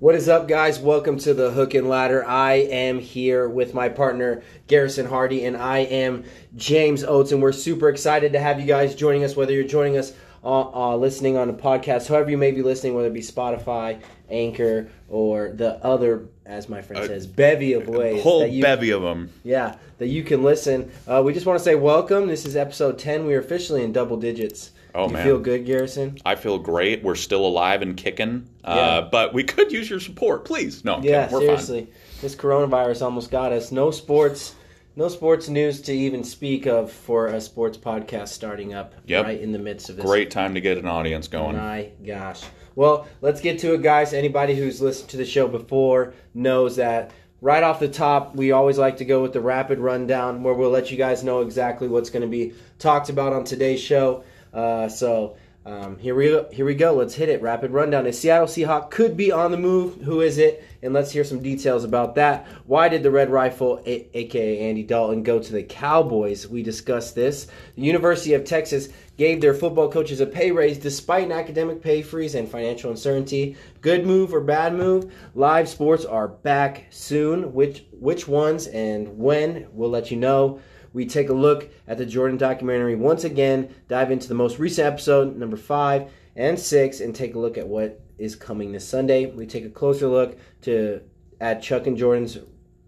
What is up, guys? Welcome to the Hook and Ladder. I am here with my partner, Garrison Hardy, and I am James Oates, and we're super excited to have you guys joining us, whether you're joining us uh, uh, listening on a podcast, however you may be listening, whether it be Spotify, Anchor, or the other, as my friend says, bevy of ways. whole you, bevy of them. Yeah, that you can listen. Uh, we just want to say welcome. This is episode 10. We are officially in double digits. Oh, you man. feel good, Garrison? I feel great. We're still alive and kicking. Yeah. Uh, but we could use your support, please. No, Yeah, seriously. This coronavirus almost got us. No sports, no sports news to even speak of for a sports podcast starting up Yep. right in the midst of fine. this. Great time to get an audience going. My gosh. Well, let's get to it, guys. Anybody who's listened to the show before knows that right off the top, we always like to go with the rapid rundown where we'll let you guys know exactly what's going to be talked about on today's show. Uh, so. Um, here we go. Here we go. Let's hit it. Rapid rundown. A Seattle Seahawk could be on the move. Who is it? And let's hear some details about that. Why did the Red Rifle, a- aka Andy Dalton, go to the Cowboys? We discussed this. The University of Texas gave their football coaches a pay raise despite an academic pay freeze and financial uncertainty. Good move or bad move? Live sports are back soon. Which which ones and when? We'll let you know. We take a look at the Jordan documentary once again, dive into the most recent episode, number five and six, and take a look at what is coming this Sunday. We take a closer look to at Chuck and Jordan's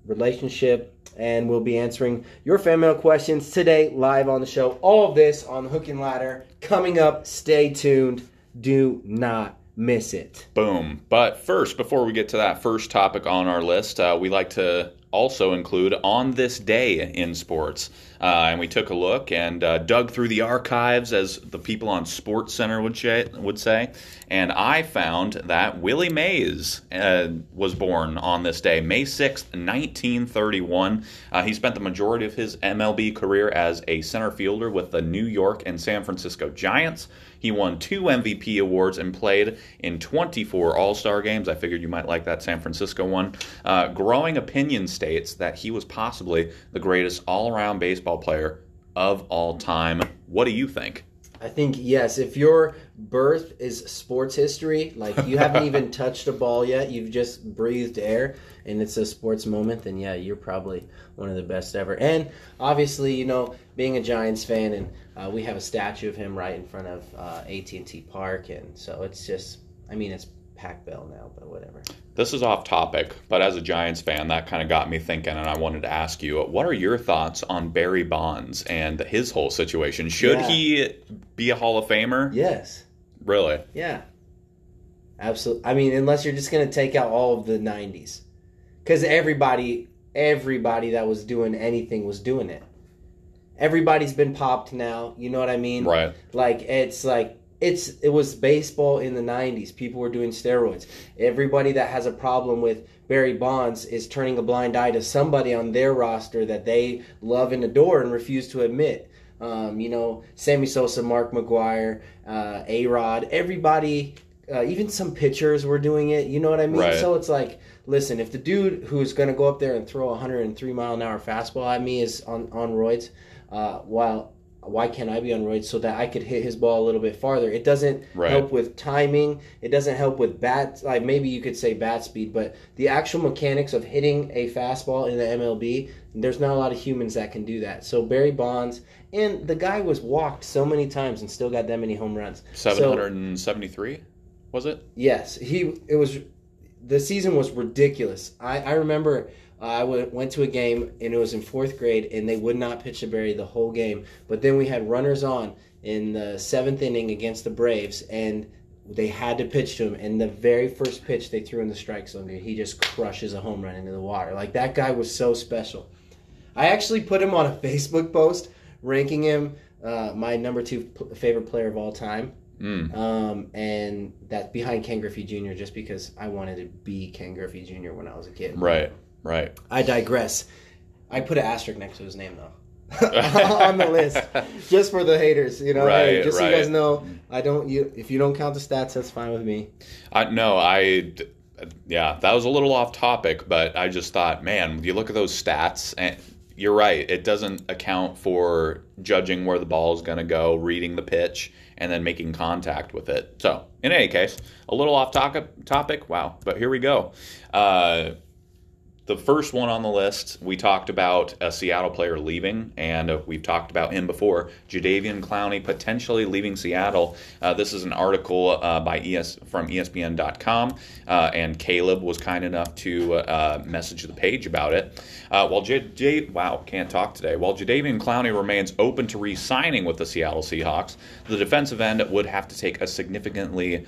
relationship, and we'll be answering your fan mail questions today live on the show. All of this on the Hook and Ladder coming up. Stay tuned. Do not miss it. Boom. But first, before we get to that first topic on our list, uh, we like to also include on this day in sports. Uh, and we took a look and uh, dug through the archives, as the people on Sports Center would, sh- would say. And I found that Willie Mays uh, was born on this day, May 6th, 1931. Uh, he spent the majority of his MLB career as a center fielder with the New York and San Francisco Giants. He won two MVP awards and played in 24 All Star games. I figured you might like that San Francisco one. Uh, growing opinion states that he was possibly the greatest all around baseball player of all time. What do you think? I think yes. If your birth is sports history, like you haven't even touched a ball yet, you've just breathed air, and it's a sports moment, then yeah, you're probably one of the best ever. And obviously, you know, being a Giants fan, and uh, we have a statue of him right in front of uh, AT&T Park, and so it's just, I mean, it's Pac Bell now, but whatever. This is off topic, but as a Giants fan, that kind of got me thinking, and I wanted to ask you what are your thoughts on Barry Bonds and his whole situation? Should Yeah. he be a Hall of Famer? Yes. Really? Yeah. Absolutely. I mean, unless you're just going to take out all of the 90s. Because everybody, everybody that was doing anything was doing it. Everybody's been popped now. You know what I mean? Right. Like, it's like, it's it was baseball in the 90s. People were doing steroids. Everybody that has a problem with Barry Bonds is turning a blind eye to somebody on their roster that they love and adore and refuse to admit. Um, you know, Sammy Sosa, Mark McGwire, uh, A Rod, everybody, uh, even some pitchers were doing it. You know what I mean? Right. So it's like, listen, if the dude who's going to go up there and throw a 103 mile an hour fastball at me is on, on roids, uh, while why can't I be on roids so that I could hit his ball a little bit farther? It doesn't Right. help with timing. It doesn't help with bat. Like maybe you could say bat speed, but the actual mechanics of hitting a fastball in the MLB, there's not a lot of humans that can do that. So Barry Bonds and the guy was walked so many times and still got that many home runs. So- 773? Was it? Yes, he. It was the season was ridiculous. I I remember uh, I went to a game and it was in fourth grade and they would not pitch to Barry the whole game. But then we had runners on in the seventh inning against the Braves and they had to pitch to him. And the very first pitch they threw in the strike zone, he just crushes a home run into the water. Like that guy was so special. I actually put him on a Facebook post ranking him uh, my number two p- favorite player of all time. Mm. Um, and that's behind Ken Griffey Jr. just because I wanted to be Ken Griffey Jr. when I was a kid. Right, right. I digress. I put an asterisk next to his name though. on the list just for the haters you know hey, Right, just so you guys know i don't you if you don't count the stats that's fine with me I no, I yeah, that was a little off topic, but I just thought, man, you look at those stats and you're right, it doesn't account for judging where the ball is going to go, reading the pitch, and then making contact with it. So, in any case, a little off topic, wow, but here we go. Uh, the first one on the list, we talked about a Seattle player leaving, and uh, we've talked about him before. Jadeveon Clowney potentially leaving Seattle. Uh, this is an article uh, by ES from ESPN.com, uh, and Caleb was kind enough to uh, message the page about it. While J, J, wow, can't talk today. While Jadeveon Clowney remains open to re-signing with the Seattle Seahawks, the defensive end would have to take a significantly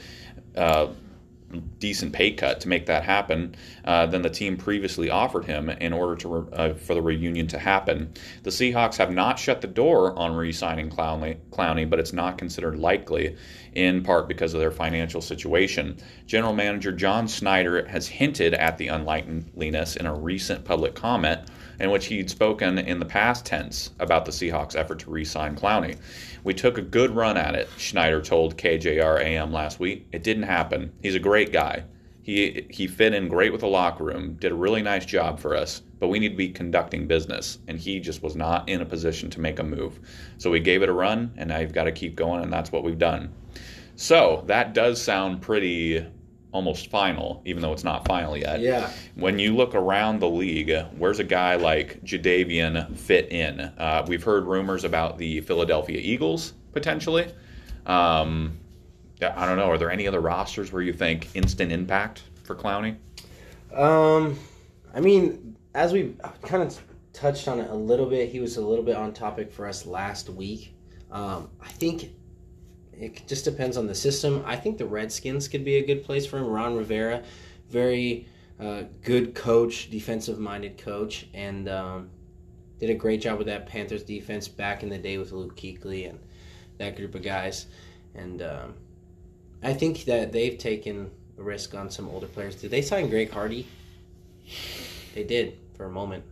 decent pay cut to make that happen uh, than the team previously offered him in order to re- uh, for the reunion to happen. The Seahawks have not shut the door on re-signing Clowney, Clowney, but it's not considered likely, in part because of their financial situation. General Manager John Schneider has hinted at the unlikeliness in a recent public comment in which he'd spoken in the past tense about the Seahawks' effort to re sign Clowney. We took a good run at it, Schneider told KJR AM last week. It didn't happen. He's a great guy. He, he fit in great with the locker room, did a really nice job for us, but we need to be conducting business, and he just was not in a position to make a move. So we gave it a run, and now you've got to keep going, and that's what we've done. So that does sound pretty almost final, even though it's not final yet. Yeah. When you look around the league, where's a guy like Jadeveon fit in? Uh, we've heard rumors about the Philadelphia Eagles potentially. Um, I don't know. Are there any other rosters where you think instant impact for Clowney? Um, I mean, as we kind of touched on it a little bit, he was a little bit on topic for us last week. Um, I think it just depends on the system. I think the Redskins could be a good place for him. Ron Rivera, very uh, good coach, defensive minded coach, and um, did a great job with that Panthers defense back in the day with Luke Kuechly and that group of guys. And um, I think that they've taken a risk on some older players. Did they sign Greg Hardy? They did for a moment.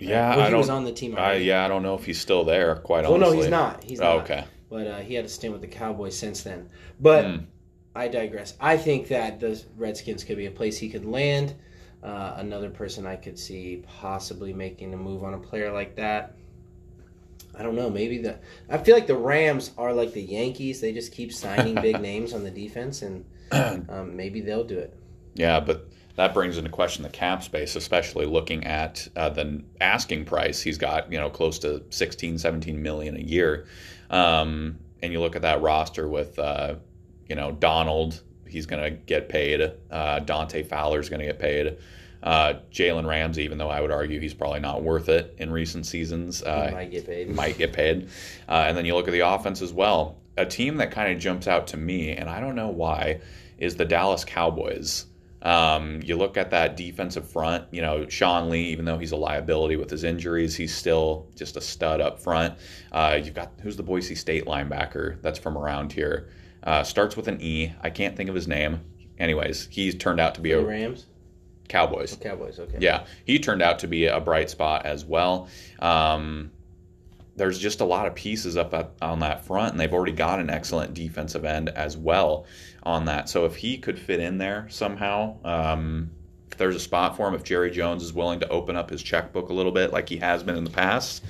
Yeah, well, I don't. was on the team. I, yeah, I don't know if he's still there. Quite Well, honestly. no, he's not. He's Oh, not. okay. But uh, he had a stint with the Cowboys since then. But Hmm. I digress. I think that the Redskins could be a place he could land. Uh, another person I could see possibly making a move on a player like that. I don't know. Maybe the. I feel like the Rams are like the Yankees. They just keep signing big names on the defense, and um, maybe they'll do it. Yeah, but that brings into question the cap space, especially looking at uh, the asking price. He's got, you know, close to 16, 17 million a year. Um, and you look at that roster with, uh, you know, Donald, he's going to get paid. Uh, Dante Fowler's going to get paid. Uh, Jalen Ramsey, even though I would argue he's probably not worth it in recent seasons, uh, might get paid. might get paid. Uh, and then you look at the offense as well. A team that kind of jumps out to me, and I don't know why, is the Dallas Cowboys. Um, you look at that defensive front, you know, Sean Lee, even though he's a liability with his injuries, he's still just a stud up front. Uh, you've got, who's the Boise State linebacker that's from around here? Uh, starts with an E. I can't think of his name. Anyways, he's turned out to be The a Rams, Cowboys. Cowboys. Okay. Yeah, he turned out to be a bright spot as well. Um, there's just a lot of pieces up at, on that front, and they've already got an excellent defensive end as well on that. So if he could fit in there somehow, um, there's a spot for him, if Jerry Jones is willing to open up his checkbook a little bit like he has been in the past.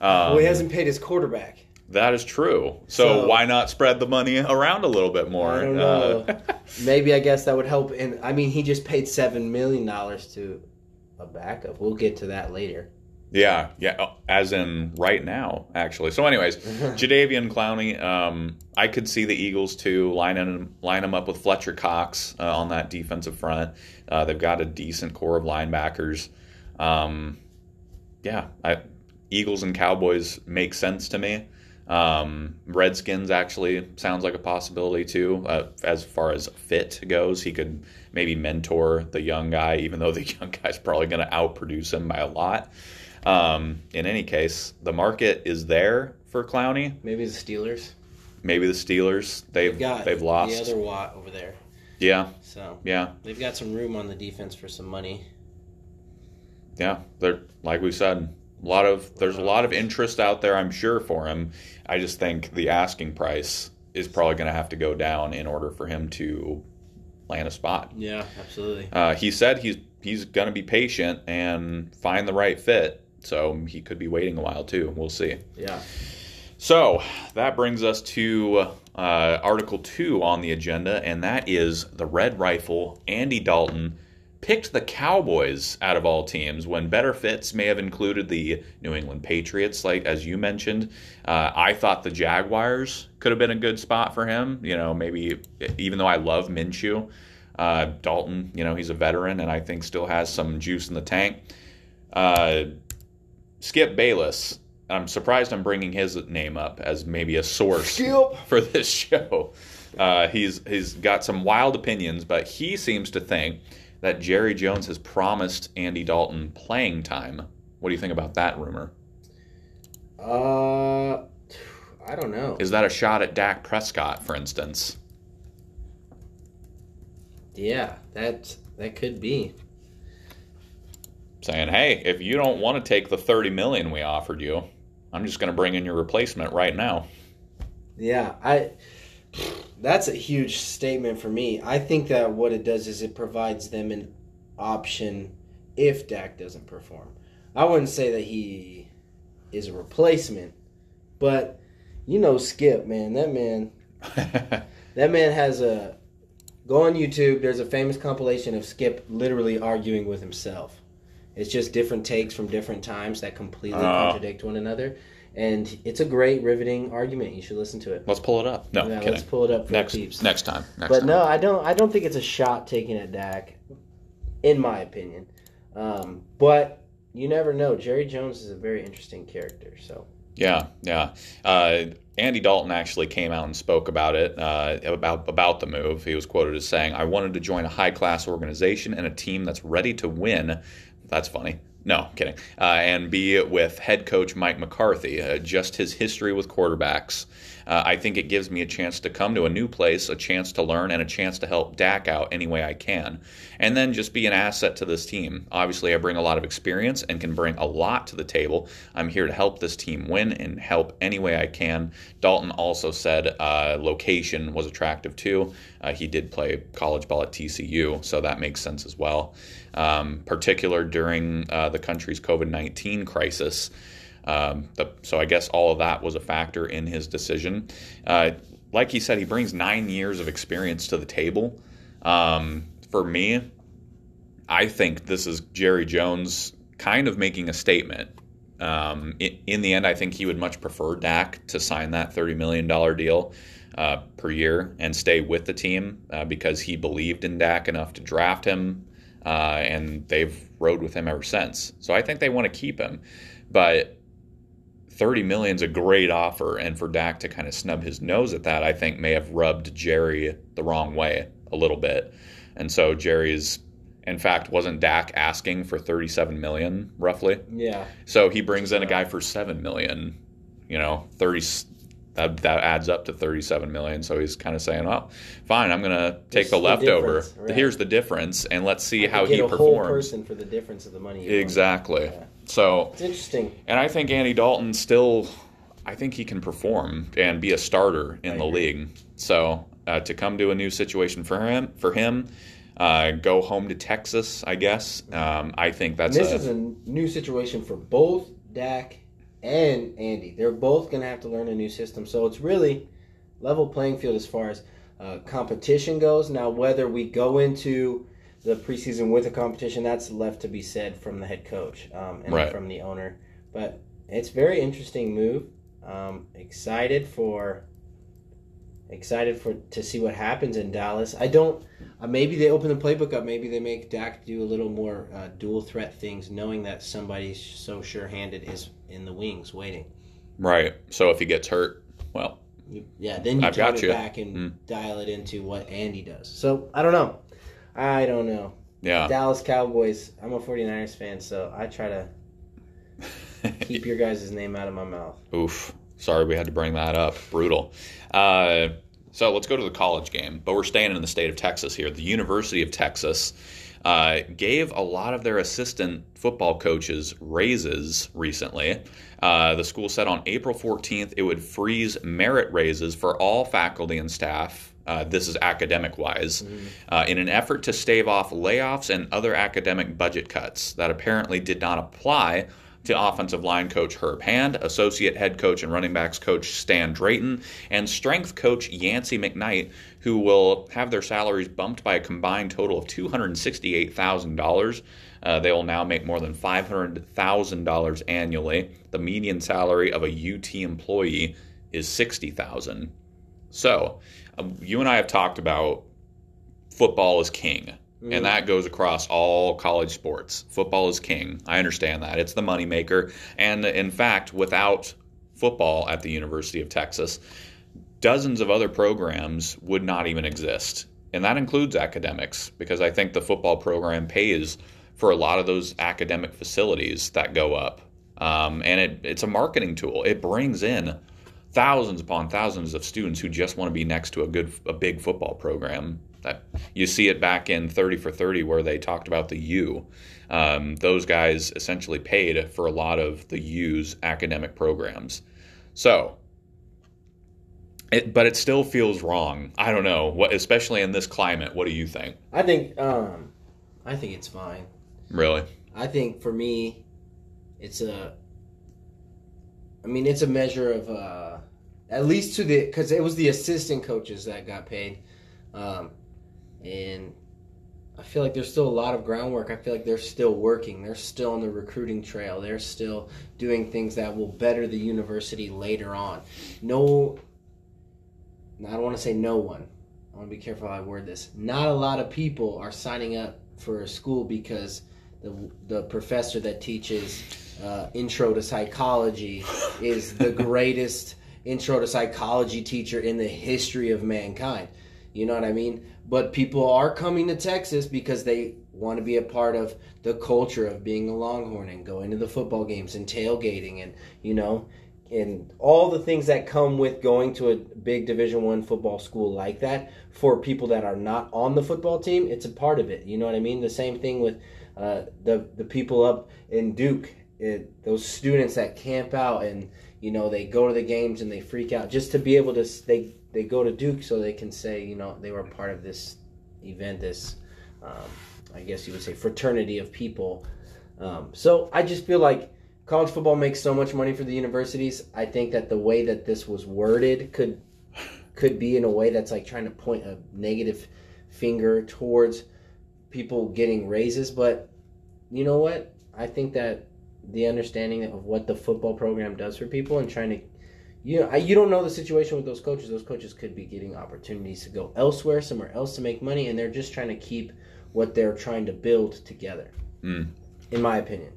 Um, well, he hasn't paid his quarterback. that is true. So, So- why not spread the money around a little bit more? I don't Uh. Maybe I guess that would help. And I mean, he just paid seven million dollars to a backup. We'll get to that later. Yeah, yeah, oh, as in right now, actually. So, anyways, Jadeveon Clowney, um, I could see the Eagles too line him, line him up with Fletcher Cox uh, on that defensive front. Uh, they've got a decent core of linebackers. Um, yeah, I, Eagles and Cowboys make sense to me. Um, Redskins actually sounds like a possibility too, uh, as far as fit goes. He could maybe mentor the young guy, even though the young guy's probably going to outproduce him by a lot. Um, in any case, the market is there for Clowney. Maybe the Steelers. Maybe the Steelers they've They've got they've lost. the other Watt over there, yeah, so yeah, they've got some room on the defense for some money. yeah. They're like we said, a lot of there's a lot of interest out there. I'm sure for him. I just think the asking price is probably going to have to go down in order for him to land a spot. Yeah, absolutely. Uh, he said he's he's going to be patient and find the right fit. So he could be waiting a while too. We'll see. Yeah. So that brings us to uh, Article 2 on the agenda, and that is the Red Rifle, Andy Dalton, picked the Cowboys out of all teams when better fits may have included the New England Patriots, like as you mentioned. Uh, I thought the Jaguars could have been a good spot for him. You know, maybe even though I love Minshew, uh, Dalton, you know, he's a veteran and I think still has some juice in the tank. Uh, Skip Bayless. I'm surprised I'm bringing his name up as maybe a source Skip. for this show. Uh, he's he's got some wild opinions, but he seems to think that Jerry Jones has promised Andy Dalton playing time. What do you think about that rumor? Uh, I don't know. Is that a shot at Dak Prescott, for instance? Yeah, that that could be. Saying, hey, if you don't want to take the 30 million we offered you, I'm just going to bring in your replacement right now. Yeah, I. That's a huge statement for me. I think that what it does is it provides them an option if Dak doesn't perform. I wouldn't say that he is a replacement, but you know Skip, man. That man, that man has a. Go on YouTube. There's a famous compilation of Skip literally arguing with himself. It's just different takes from different times that completely Oh. contradict one another, and it's a great, riveting argument. You should listen to it. let's pull it up. No, yeah, let's pull it up for next the peeps. next time. Next but time. no, I don't. I don't think it's a shot taken at Dak, in my opinion. Um, but you never know. Jerry Jones is a very interesting character. So Yeah, yeah. Uh, Andy Dalton actually came out and spoke about it, uh, about about the move. He was quoted as saying, "I wanted to join a high class organization and a team that's ready to win." That's funny. No, kidding. Uh, and be with head coach Mike McCarthy. Uh, just his history with quarterbacks. Uh, I think it gives me a chance to come to a new place, a chance to learn, and a chance to help Dak out any way I can. And then just be an asset to this team. Obviously, I bring a lot of experience and can bring a lot to the table. I'm here to help this team win and help any way I can. Dalton also said uh, location was attractive too. Uh, he did play college ball at TCU, so that makes sense as well. Um, particular during uh, the country's COVID 19 crisis. Um, the, so I guess all of that was a factor in his decision. Uh, like he said, he brings nine years of experience to the table. Um, for me, I think this is Jerry Jones kind of making a statement. Um, in, in the end, I think he would much prefer Dak to sign that $30 million deal uh, per year and stay with the team uh, because he believed in Dak enough to draft him, uh, and they've rode with him ever since. So I think they want to keep him. But 30 million is a great offer and for Dak to kind of snub his nose at that I think may have rubbed Jerry the wrong way a little bit. And so Jerry's in fact wasn't Dak asking for 37 million roughly. yeah, So he brings in a guy for 7 million, you know, 30 that, that adds up to 37 million. So he's kind of saying, "Well, fine, I'm going to take the leftover. right. Here's the difference and let's see how he get a whole performs." person for the difference of the money. Exactly. Yeah. So It's interesting. and I think Andy Dalton still, I think he can perform and be a starter in I the agree. league. So uh, to come to a new situation for him, for him, uh, go home to Texas, I guess. Um, I think And that's this a, is a new situation for both Dak and Andy. They're both going to have to learn a new system. So it's really level playing field as far as uh, competition goes. Now, whether we go into the preseason with a competition, that's left to be said from the head coach um, and Right. from the owner. But it's very interesting move. Um, excited for excited for to see what happens in Dallas. I don't. Uh, maybe they open the playbook up. Maybe they make Dak do a little more uh, dual threat things, knowing that somebody so sure-handed is in the wings waiting. right. So if he gets hurt, well, You, yeah, then you I've got it you. back and Mm. dial it into what Andy does. So I don't know. I don't know. yeah. Dallas Cowboys. I'm a 49ers fan, so I try to keep your guys' name out of my mouth. Oof. Sorry we had to bring that up. Brutal. Uh, so let's go to the college game, but we're staying in the state of Texas here. The University of Texas uh, gave a lot of their assistant football coaches raises recently. Uh, the school said on April 14th it would freeze merit raises for all faculty and staff. Uh, this is academic wise, uh, in an effort to stave off layoffs and other academic budget cuts that apparently did not apply to offensive line coach Herb Hand, associate head coach and running backs coach Stan Drayton, and strength coach Yancey McKnight, who will have their salaries bumped by a combined total of $268,000. Uh, they will now make more than $500,000 annually. The median salary of a UT employee is 60,000. So, you and I have talked about football is king. Mm. And that goes across all college sports. Football is king. I understand that. It's the moneymaker. And in fact, without football at the University of Texas, dozens of other programs would not even exist. And that includes academics, because I think the football program pays for a lot of those academic facilities that go up. Um, and it, it's a marketing tool. It brings in thousands upon thousands of students who just want to be next to a good, a big football program. That you see it back in 30 for 30 where they talked about the U. Um, those guys essentially paid for a lot of the U's academic programs. So, it, but it still feels wrong. I don't know what, especially in this climate. What do you think? I think, um, I think it's fine. Really? I think for me, it's a. I mean, it's a measure of uh, at least to the because it was the assistant coaches that got paid, um, and I feel like there's still a lot of groundwork. I feel like they're still working. They're still on the recruiting trail. They're still doing things that will better the university later on. No, I don't want to say no one. I want to be careful how I word this. Not a lot of people are signing up for a school because the the professor that teaches uh, intro to psychology is the greatest intro to psychology teacher in the history of mankind. You know what I mean? But people are coming to Texas because they want to be a part of the culture of being a Longhorn and going to the football games and tailgating and you know and all the things that come with going to a big division one football school like that for people that are not on the football team it's a part of it you know what i mean the same thing with uh, the the people up in Duke, it, those students that camp out and you know they go to the games and they freak out just to be able to they they go to Duke so they can say you know they were part of this event, this um, I guess you would say fraternity of people. Um, so I just feel like college football makes so much money for the universities. I think that the way that this was worded could could be in a way that's like trying to point a negative finger towards people getting raises, but you know what? I think that the understanding of what the football program does for people and trying to you know, I, you don't know the situation with those coaches. Those coaches could be getting opportunities to go elsewhere, somewhere else to make money, and they're just trying to keep what they're trying to build together. Mm. In my opinion.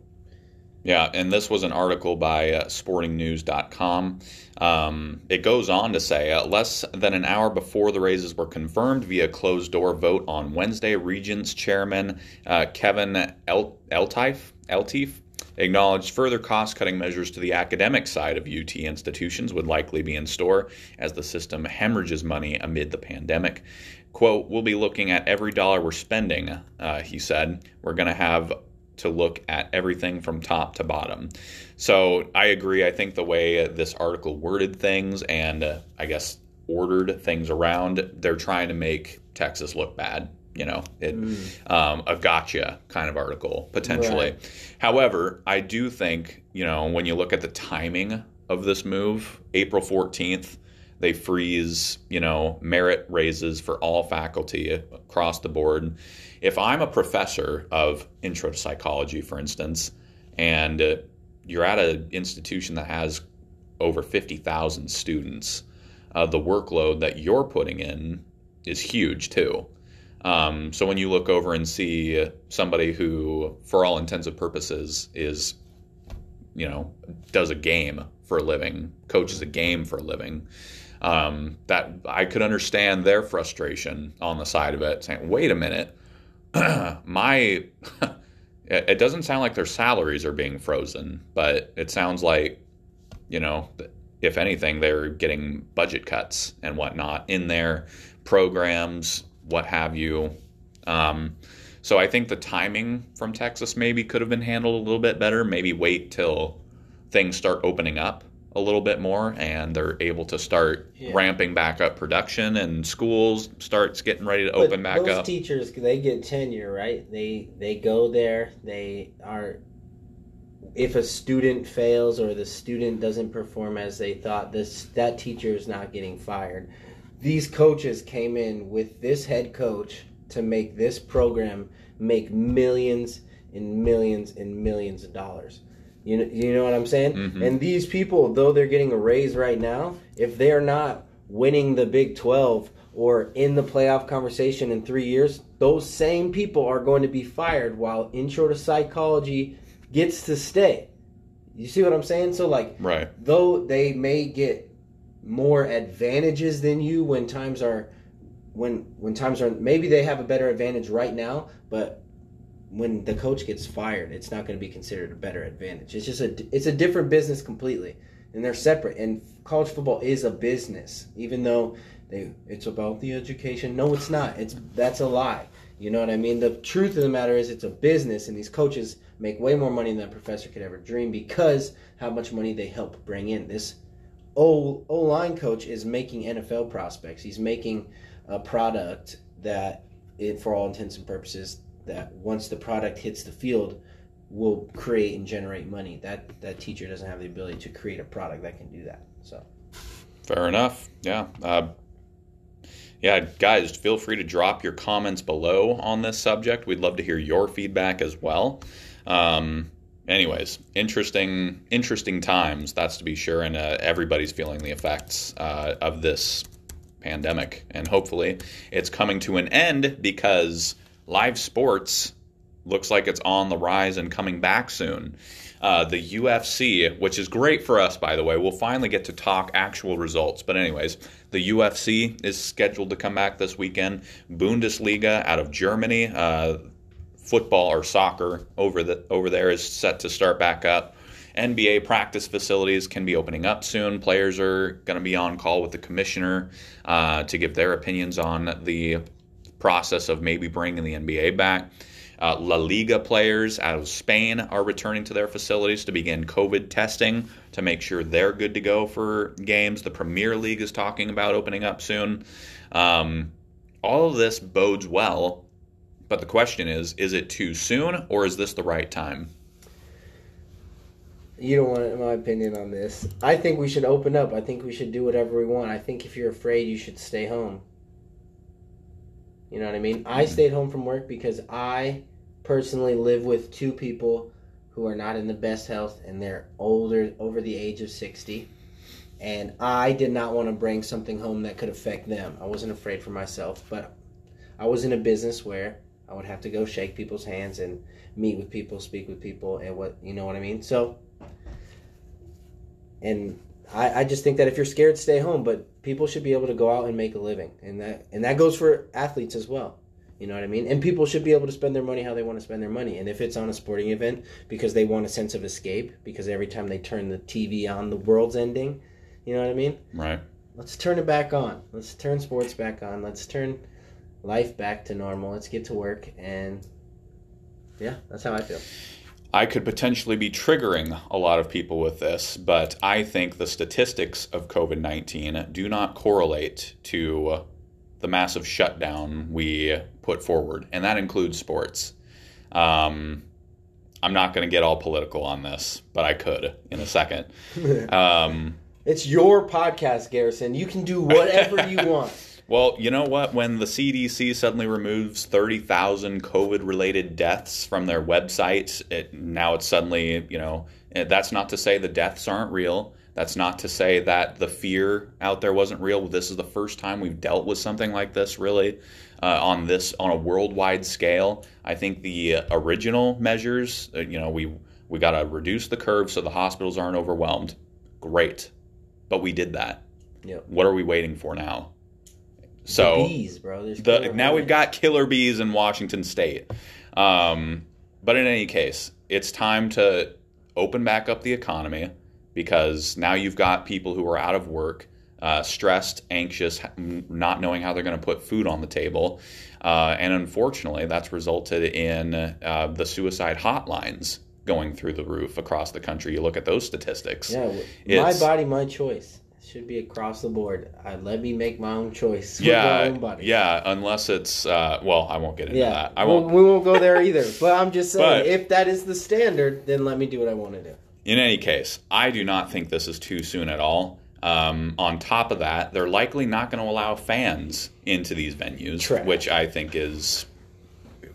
Yeah, and this was an article by uh, sportingnews.com. Um, it goes on to say uh, less than an hour before the raises were confirmed via closed door vote on Wednesday, Regents Chairman uh, Kevin El- Eltife, Eltife acknowledged further cost cutting measures to the academic side of UT institutions would likely be in store as the system hemorrhages money amid the pandemic. Quote, we'll be looking at every dollar we're spending, uh, he said. We're going to have to look at everything from top to bottom. So I agree. I think the way this article worded things and uh, I guess ordered things around, they're trying to make Texas look bad. You know, it, mm. um, a gotcha kind of article potentially. Right. However, I do think you know when you look at the timing of this move, April fourteenth, they freeze you know merit raises for all faculty across the board if I'm a professor of intro to psychology, for instance, and uh, you're at an institution that has over 50,000 students, uh, the workload that you're putting in is huge too. Um, so when you look over and see somebody who, for all intents and purposes, is, you know, does a game for a living, coaches a game for a living, um, that I could understand their frustration on the side of it, saying, "Wait a minute, my it doesn't sound like their salaries are being frozen, but it sounds like you know if anything they're getting budget cuts and whatnot in their programs, what have you. Um, so I think the timing from Texas maybe could have been handled a little bit better. Maybe wait till things start opening up a little bit more and they're able to start yeah. ramping back up production and schools starts getting ready to but open back those up. teachers they get tenure, right? They they go there, they are if a student fails or the student doesn't perform as they thought, this that teacher is not getting fired. These coaches came in with this head coach to make this program make millions and millions and millions of dollars. You know, you know what I'm saying? Mhm. And these people, though they're getting a raise right now, if they're not winning the Big 12 or in the playoff conversation in three years, those same people are going to be fired while intro to psychology gets to stay. You see what I'm saying? So, like, Right. though they may get more advantages than you when times are when when times are maybe they have a better advantage right now but when the coach gets fired it's not going to be considered a better advantage. It's just a it's a different business completely and they're separate and college football is a business even though they it's about the education. No it's not. It's that's a lie. You know what i mean? The truth of the matter is it's a business and these coaches make way more money than a professor could ever dream because how much money they help bring in. This O line coach is making NFL prospects. He's making a product that, it, for all intents and purposes, that once the product hits the field, will create and generate money. That that teacher doesn't have the ability to create a product that can do that. So Fair enough. Yeah. Uh, yeah, guys, feel free to drop your comments below on this subject. We'd love to hear your feedback as well. Um, anyways, interesting, interesting times. That's to be sure, and uh, everybody's feeling the effects uh, of this pandemic, and hopefully, it's coming to an end because live sports looks like it's on the rise and coming back soon. Uh, the UFC, which is great for us, by the way, we'll finally get to talk actual results. But, anyways, the UFC is scheduled to come back this weekend. Bundesliga out of Germany, uh, football or soccer over the over there is set to start back up. NBA practice facilities can be opening up soon. Players are going to be on call with the commissioner uh, to give their opinions on the process of maybe bringing the NBA back. Uh, La Liga players out of Spain are returning to their facilities to begin COVID testing to make sure they're good to go for games. The Premier League is talking about opening up soon. Um, all of this bodes well, but the question is is it too soon or is this the right time? you don't want my opinion on this. I think we should open up. I think we should do whatever we want. I think if you're afraid, you should stay home. You know what I mean? I hmm. stayed home from work because I personally live with two people who are not in the best health and they're older over the age of 60 and I did not want to bring something home that could affect them. I wasn't afraid for myself, but I was in a business where I would have to go shake people's hands and meet with people, speak with people and what, you know what I mean? So and I, I just think that if you're scared, stay home. But people should be able to go out and make a living, and that and that goes for athletes as well. You know what I mean? And people should be able to spend their money how they want to spend their money. And if it's on a sporting event because they want a sense of escape, because every time they turn the TV on, the world's ending. You know what I mean? Right. Let's turn it back on. Let's turn sports back on. Let's turn life back to normal. Let's get to work. And yeah, that's how I feel. I could potentially be triggering a lot of people with this, but I think the statistics of COVID 19 do not correlate to the massive shutdown we put forward, and that includes sports. Um, I'm not going to get all political on this, but I could in a second. Um, It's your podcast, Garrison. You can do whatever you want. Well, you know what? When the CDC suddenly removes 30,000 COVID related deaths from their website, it, now it's suddenly, you know, eh, that's not to say the deaths aren't real. That's not to say that the fear out there wasn't real. This is the first time we've dealt with something like this, really, uh, on this on a worldwide scale. I think the uh, original measures, uh, you know, we we got to reduce the curve so the hospitals aren't overwhelmed. Great, but we did that. Yep. What are we waiting for now? So The bees, bro. There's the now we've got killer bees in Washington State. Um, but in any case, it's time to open back up the economy because now you've got people who are out of work, uh, stressed, anxious, not knowing how they're going to put food on the table. Uh, and unfortunately, that's resulted in uh, the suicide hotlines going through the roof across the country. You look at those statistics. Yeah, my body, my choice. Should be across the board. I let me make my own choice. Yeah, own yeah. Unless it's uh, well, I won't get into yeah. that. I won't. we won't go there either. But I'm just saying, But- if that is the standard, then let me do what I want to do. In any case, I do not think this is too soon at all. Um, on top of that, they're likely not going to allow fans into these venues, Trash. which I think is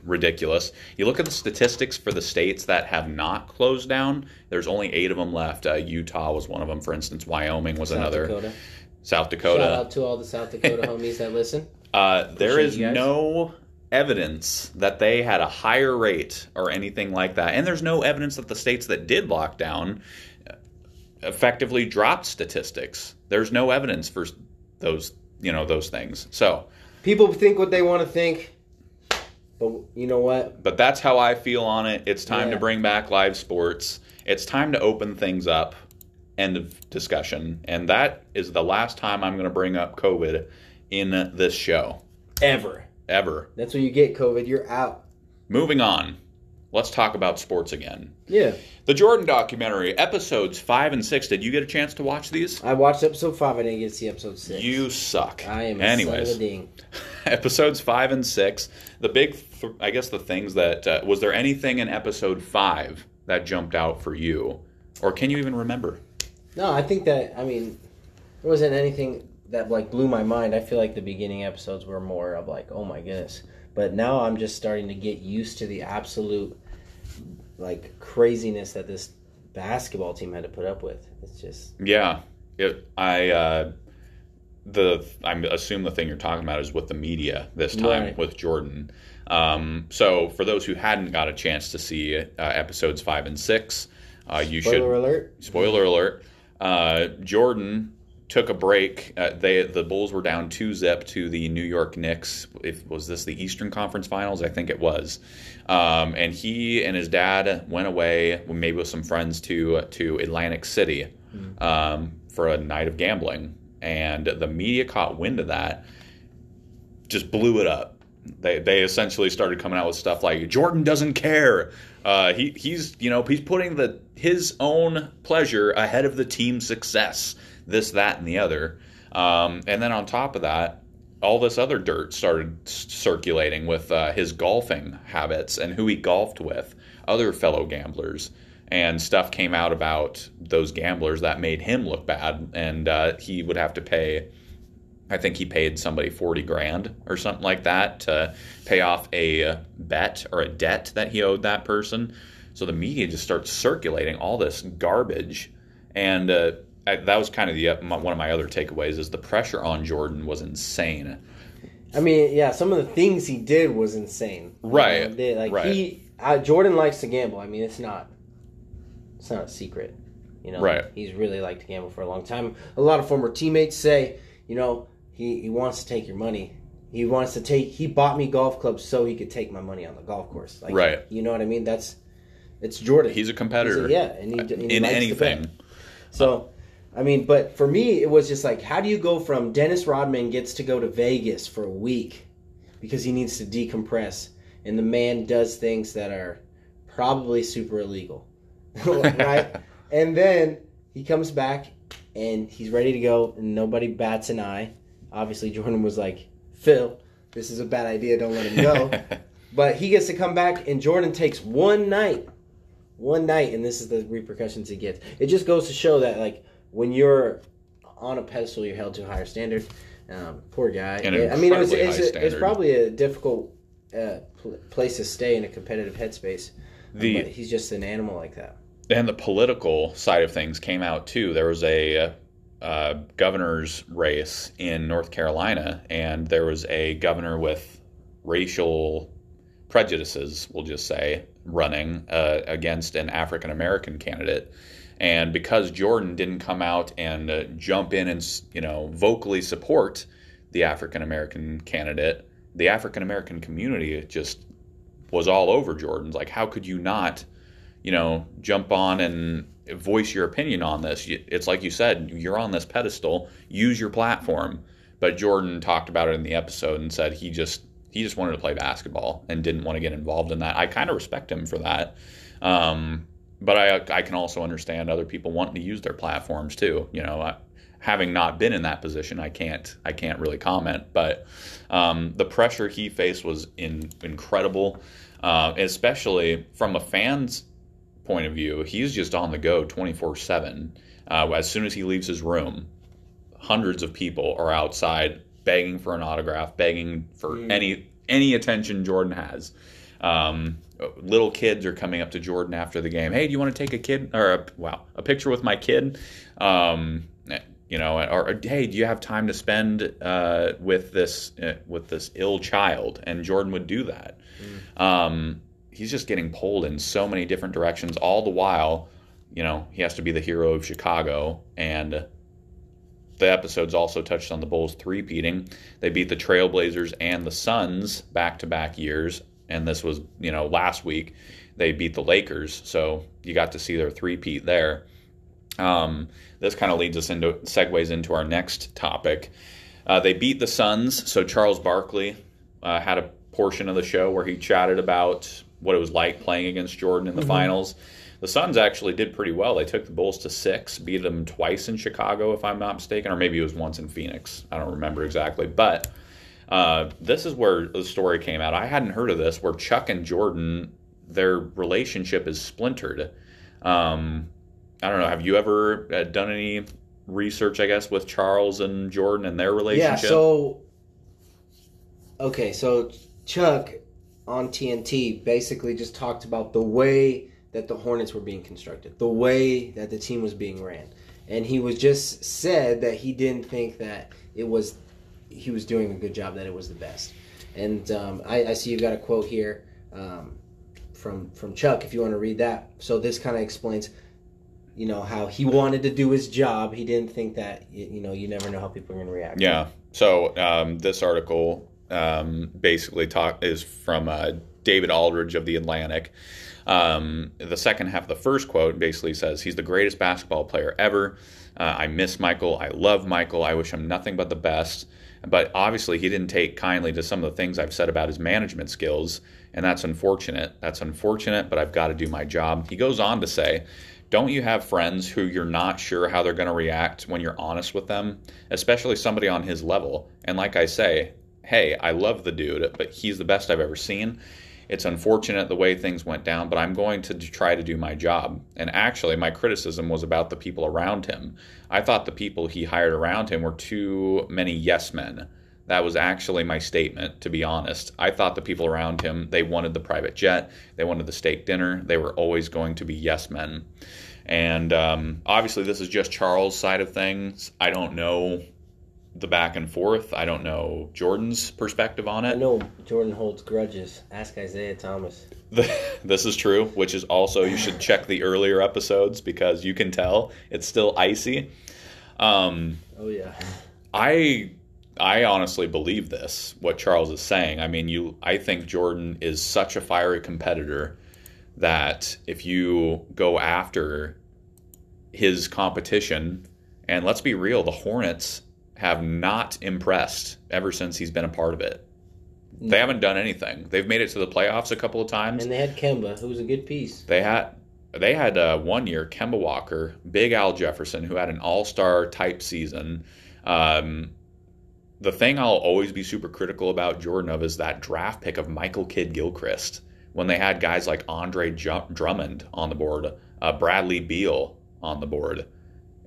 ridiculous. You look at the statistics for the states that have not closed down. There's only eight of them left. Uh, Utah was one of them, for instance. Wyoming was South another. Dakota. South Dakota. Shout out to all the South Dakota homies that listen. Uh, there Appreciate is you guys. no evidence that they had a higher rate or anything like that. And there's no evidence that the states that did lock down uh, effectively dropped statistics. There's no evidence for those, you know, those things. So, People think what they want to think, but you know what? but that's how I feel on it. It's time to bring back live sports. It's time to open things up. End of discussion. And that is the last time I'm going to bring up COVID in this show Ever. ever. That's when you get COVID. You're out. Moving on, let's talk about sports again. Yeah. The Jordan documentary, episodes five and six. Did you get a chance to watch these? I watched episode five. I didn't get to see episode six. You suck. I am Anyways, son of a ding. episodes five and six. The big, th- I guess, the things that uh, was there anything in episode five that jumped out for you, or can you even remember? No, I think that I mean there wasn't anything that like blew my mind. I feel like the beginning episodes were more of like, oh my goodness. But now I'm just starting to get used to the absolute like craziness that this basketball team had to put up with. It's just Yeah, it, I. Uh, the I assume the thing you're talking about is with the media this time Right. with Jordan. Um, so for those who hadn't got a chance to see uh, episodes five and six, uh, you should spoiler alert. spoiler alert. Uh, jordan took a break. Uh, they the bulls were down two zip to the new york knicks. If was this the eastern conference finals? I think it was. Um, and he and his dad went away maybe with some friends to to atlantic city um, for a night of gambling and the media caught wind of that just blew it up. They they essentially started coming out with stuff like Jordan doesn't care. Uh, he he's you know he's putting the his own pleasure ahead of the team's success. This that and the other. Um, and then on top of that, all this other dirt started circulating with uh, his golfing habits and who he golfed with, other fellow gamblers, and stuff came out about those gamblers that made him look bad, and uh, he would have to pay. I think he paid somebody 40 grand or something like that to pay off a bet or a debt that he owed that person. So the media just starts circulating all this garbage. And uh, I, that was kind of the my, one of my other takeaways is the pressure on Jordan was insane. I mean, yeah, some of the things he did was insane. Right, know, they- like right. he uh, Jordan likes to gamble. I mean, it's not it's not a secret. You know, Right. he's really liked to gamble for a long time. A lot of former teammates say, you know, he, he wants to take your money. He wants to take. He bought me golf clubs so he could take my money on the golf course. Like, Right. You know what I mean? That's it's Jordan. He's a competitor. He's a- yeah, and he, and he in anything. So, I mean, but for me, it was just like, how do you go from Dennis Rodman gets to go to Vegas for a week because he needs to decompress, and the man does things that are probably super illegal, right? and then he comes back and he's ready to go, and nobody bats an eye. Obviously, Jordan was like, Phil, this is a bad idea. Don't let him go. But he gets to come back, and Jordan takes one night, one night, and this is the repercussions he gets. It just goes to show that, like, when you're on a pedestal, you're held to a higher standard. Um, poor guy. I mean, it was, it's, it's probably a difficult uh, pl- place to stay in a competitive headspace. The- but he's just an animal like that. And the political side of things came out too. There was a uh, governor's race in North Carolina, and there was a governor with racial prejudices, we'll just say, running uh, against an African American candidate. And because Jordan didn't come out and uh, jump in and you know vocally support the African American candidate, the African American community just was all over Jordan's. Like, how could you not? You know, jump on and voice your opinion on this. It's like you said, you're on this pedestal, use your platform. But Jordan talked about it in the episode and said he just he just wanted to play basketball and didn't want to get involved in that. I kind of respect him for that. Um, but I I can also understand other people wanting to use their platforms too. You know, I, having not been in that position, I can't I can't really comment. But um, the pressure he faced was in, incredible, uh, especially from a fan's point of view. He's just on the go twenty four seven. Uh, as soon as he leaves his room, hundreds of people are outside begging for an autograph, begging for mm. any any attention Jordan has. Um, little kids are coming up to Jordan after the game. Hey, do you want to take a kid or a, wow a picture with my kid? Um, you know, or, or, hey, do you have time to spend uh, with this uh, with this ill child? And Jordan would do that. Mm. Um, he's just getting pulled in so many different directions. All the while, you know, he has to be the hero of Chicago and the episodes also touched on the Bulls three-peating. They beat the Trailblazers and the Suns back-to-back years, and this was, you know, last week they beat the Lakers, so you got to see their three-peat there. Um, this kind of leads us into segues into our next topic. Uh, they beat the Suns, so Charles Barkley uh, had a portion of the show where he chatted about what it was like playing against Jordan in the mm-hmm. finals. The Suns actually did pretty well. They took the Bulls to six, beat them twice in Chicago, if I'm not mistaken, or maybe it was once in Phoenix. I don't remember exactly. But uh, this is where the story came out. I hadn't heard of this, where Chuck and Jordan, their relationship is splintered. Um, I don't know. Have you ever uh, done any research, I guess, with Charles and Jordan and their relationship? Yeah, so. Okay, so Chuck on TNT basically just talked about the way that the Hornets were being constructed, the way that the team was being ran. And he was just said that he didn't think that it was he was doing a good job, that it was the best. And um, I, I, see you've got a quote here um, from from Chuck. If you want to read that, so this kind of explains, you know, how he wanted to do his job. He didn't think that you know you never know how people are going to react. Yeah. So um, this article um, basically talk is from uh, David Aldridge of the Athletic. Um, the second half of the first quote basically says, He's the greatest basketball player ever. Uh, I miss Michael. I love Michael. I wish him nothing but the best. But obviously, he didn't take kindly to some of the things I've said about his management skills, and that's unfortunate. That's unfortunate, but I've got to do my job. He goes on to say, don't you have friends who you're not sure how they're going to react when you're honest with them, especially somebody on his level? And like I say, hey, I love the dude, but he's the best I've ever seen. It's unfortunate the way things went down, but I'm going to try to do my job. And actually, my criticism was about the people around him. I thought the people he hired around him were too many yes men. That was actually my statement, to be honest. I thought the people around him, they wanted the private jet, they wanted the steak dinner, they were always going to be yes men. And um, obviously, this is just Charles' side of things. I don't know the back and forth. I don't know Jordan's perspective on it. I know Jordan holds grudges. Ask Isiah Thomas. this is true, which is also you should check the earlier episodes because you can tell it's still icy. Um, oh yeah. I I honestly believe this. What Charles is saying. I mean, you. I think Jordan is such a fiery competitor that if you go after his competition, and let's be real, the Hornets have not impressed ever since he's been a part of it. They haven't done anything. They've made it to the playoffs a couple of times. And they had Kemba, who was a good piece. They had they had uh, one year Kemba Walker, Big Al Jefferson, who had an All Star type season. Um, the thing I'll always be super critical about Jordan of is that draft pick of Michael Kidd Gilchrist when they had guys like Andre Drummond on the board, uh, Bradley Beal on the board,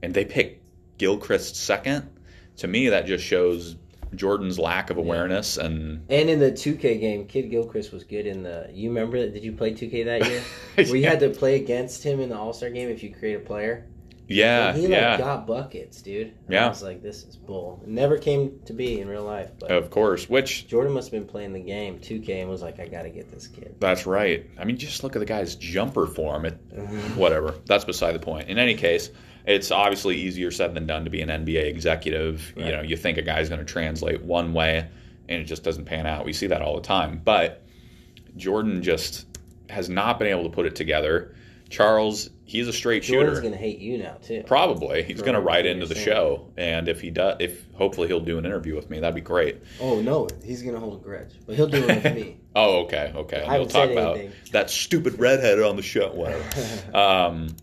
and they picked Gilchrist second to me that just shows Jordan's lack of awareness and and in the 2K game, Kidd Gilchrist was good in the. You remember that? Did you play 2K that year? yeah. Where you had to play against him in the All Star game if you create a player. Yeah, he like yeah. got buckets, dude. And yeah, I was like, this is bull. It never came to be in real life. But of course, which Jordan must have been playing the game 2K and was like, I got to get this kid. That's right. I mean, just look at the guy's jumper form. It, whatever. That's beside the point. In any case, it's obviously easier said than done to be an NBA executive. Right. You know, you think a guy's going to translate one way and it just doesn't pan out. We see that all the time. But Jordan just has not been able to put it together. Charles, he's a straight shooter. Jordan's going to hate you now too. Probably, he's going to write into the show, and if he does, if hopefully he'll do an interview with me, that'd be great. Oh no, he's going to hold a grudge, but he'll do it with me. oh, okay, okay. I he'll talk about that stupid redhead on the show. Whatever. um,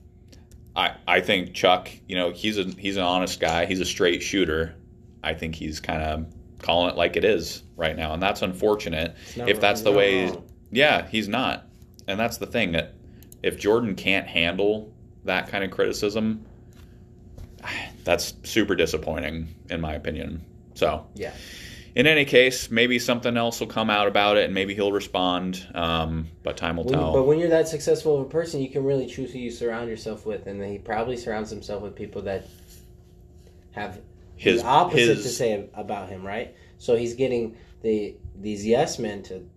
I, I think Chuck, you know, he's a he's an honest guy. He's a straight shooter. I think he's kind of calling it like it is right now, and that's unfortunate. If that's the way, wrong. yeah, he's not, and that's the thing that if Jordan can't handle that kind of criticism, that's super disappointing in my opinion. So Yeah. In any case, maybe something else will come out about it, and maybe he'll respond. Um, but time will When, tell. but when you're that successful of a person, you can really choose who you surround yourself with, and he probably surrounds himself with people that have His- the opposite his- to say about him, right? So he's getting the these yes men to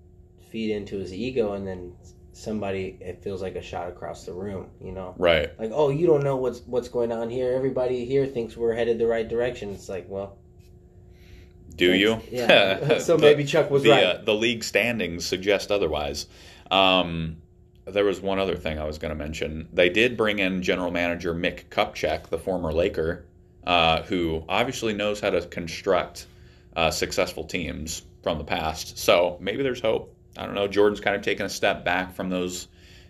feed into his ego, and then somebody it feels like a shot across the room, you know, right. like oh you don't know what's what's going on here. Everybody here thinks we're headed the right direction. It's like well, Do you? yeah. so The- maybe Chuck was the, right. uh, the league standings suggest otherwise. Um, there was one other thing I was going to mention. They did bring in general manager Mitch Kupchak, the former Laker, uh, who obviously knows how to construct uh, successful teams from the past. So maybe there's hope. I don't know. Jordan's kind of taken a step back from those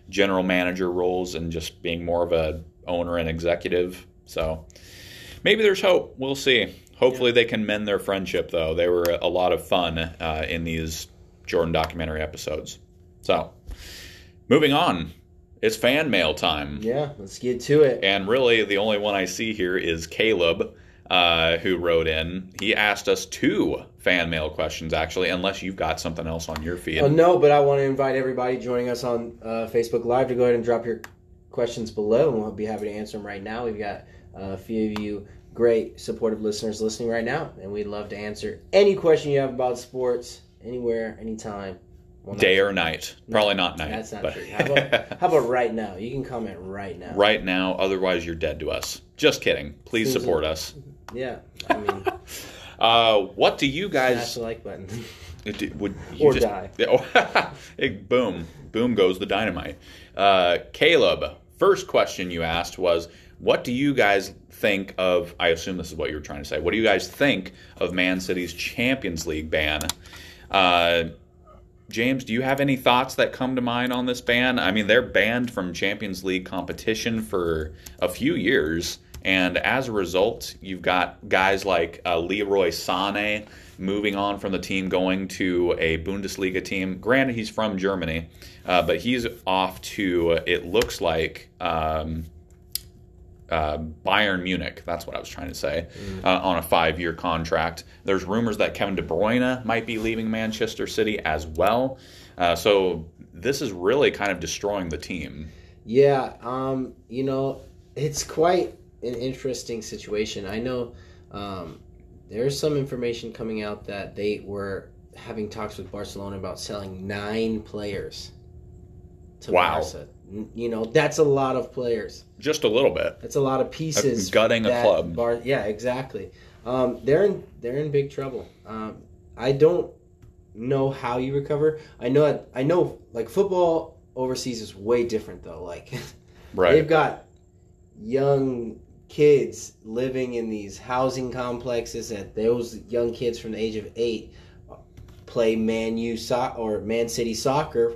general manager roles and just being more of a owner and executive. So maybe there's hope. We'll see. Hopefully they can mend their friendship, though. They were a lot of fun uh, in these Jordan documentary episodes. So, moving on, it's fan mail time. yeah, let's get to it. And really, the only one I see here is Caleb, uh, who wrote in. He asked us two fan mail questions, actually, unless you've got something else on your feed. Oh, no, but I want to invite everybody joining us on uh, Facebook Live to go ahead and drop your questions below, and we'll be happy to answer them right now. We've got uh, a few of you great supportive listeners listening right now, and we'd love to answer any question you have about sports, anywhere, anytime. Well, Day or night? Probably not night. That's not but- true. How about, how about right now? You can comment right now. right now, otherwise you're dead to us. Just kidding. Please Seems- support us. Yeah. I mean, Uh, what do you smash guys the like button. It- Would you Or just, die. Oh, boom, boom goes the dynamite. Uh, Caleb, first question you asked was, what do you guys think of? I assume this is what you were trying to say. What do you guys think of Man City's Champions League ban? Uh, James, do you have any thoughts that come to mind on this ban? I mean, they're banned from Champions League competition for a few years, and as a result, you've got guys like uh, Leroy Sané moving on from the team, going to a Bundesliga team. Granted, he's from Germany, uh, but he's off to it looks like. Um, uh, Bayern Munich. That's what I was trying to say. Uh, on a five-year contract. There's rumors that Kevin De Bruyne might be leaving Manchester City as well. Uh, so this is really kind of destroying the team. Yeah, um, you know, it's quite an interesting situation. I know um, there's some information coming out that they were having talks with Barcelona about selling nine players to Wow. Barca. You know, that's a lot of players. Just a little bit. That's a lot of pieces. gutting a club. Bar- yeah, exactly. Um, they're in they're in big trouble. Um, I don't know how you recover. I know I know like football overseas is way different though. Like Right. they've got young kids living in these housing complexes that those young kids from the age of eight play Man U so- or Man City soccer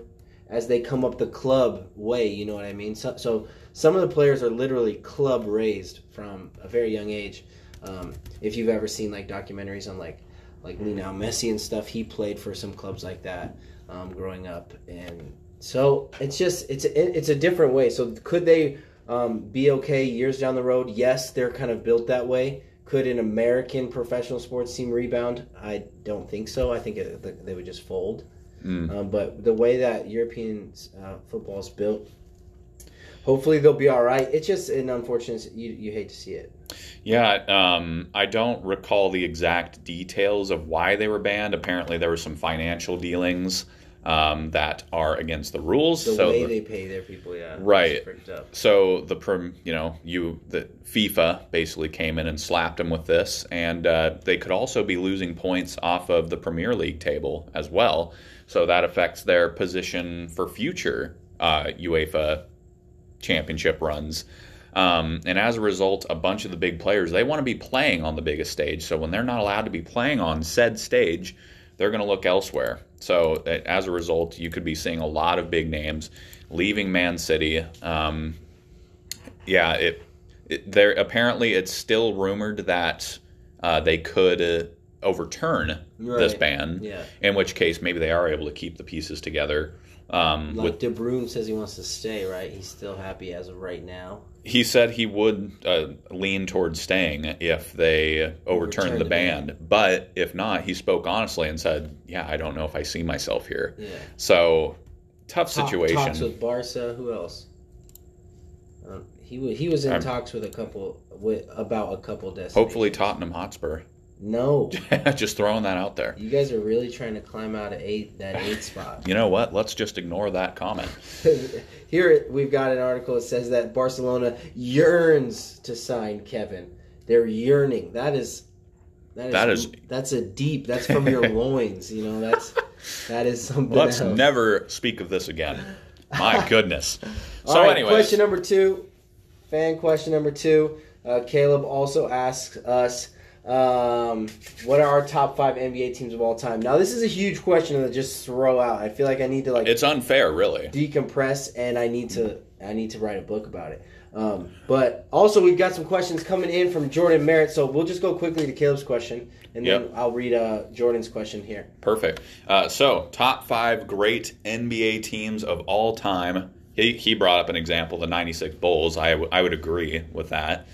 as they come up the club way. You know what I mean? So, so some of the players are literally club raised from a very young age. Um, if you've ever seen like documentaries on like like Lionel Messi and stuff, he played for some clubs like that um, growing up, and so it's just it's a, it's a different way. So could they um, be okay years down the road? Yes, they're kind of built that way. Could an American professional sports team rebound? I don't think so. I think it, they would just fold. Mm. Um, but the way that European uh, football is built, hopefully they'll be all right. It's just an unfortunate. You you hate to see it. Yeah, um, I don't recall the exact details of why they were banned. Apparently, there were some financial dealings um, that are against the rules. The so way the- they pay their people, yeah, Right. it's freaked up. So the prim, you know, you the FIFA basically came in and slapped them with this, and uh, they could also be losing points off of the Premier League table as well. So that affects their position for future uh, UEFA championship runs. Um, and as a result, a bunch of the big players they want to be playing on the biggest stage. So when they're not allowed to be playing on said stage, they're going to look elsewhere. So as a result, you could be seeing a lot of big names leaving Man City. Um, yeah, it, it there apparently it's still rumored that uh, they could uh, overturn this ban. Yeah. In which case, maybe they are able to keep the pieces together. Um, Like with De Bruyne says he wants to stay, right? He's still happy as of right now. he said he would uh, lean towards staying if they overturned Overturn the the ban, but if not, he spoke honestly and said, "Yeah, I don't know if I see myself here." Yeah. So tough Talk- situation. Talks with Barca. Who else? Um, he wa- he was in I'm- talks with a couple with about a couple destinations. Hopefully, Tottenham Hotspur. No, just throwing that out there. you guys are really trying to climb out of eight that eight spot. You know what? Let's just ignore that comment. Here we've got an article that says that Barcelona yearns to sign Kevin. They're yearning. That is that is, That is- that's a deep. That's from your loins. You know that's that is something. Let's else. never speak of this again. My goodness. So, right, anyways, question number two, fan question number two. Uh, Caleb also asks us, um, "What are our top five NBA teams of all time?" Now, this is a huge question to just throw out. I feel like I need to like it's unfair, really. decompress, and I need to I need to write a book about it. Um, but also, we've got some questions coming in from Jordan Merritt, so we'll just go quickly to Caleb's question, and then Yep. I'll read uh, Jordan's question here. Perfect. Uh, so, top five great NBA teams of all time. He, he brought up an example, the 96 Bulls. I, w- I would agree with that.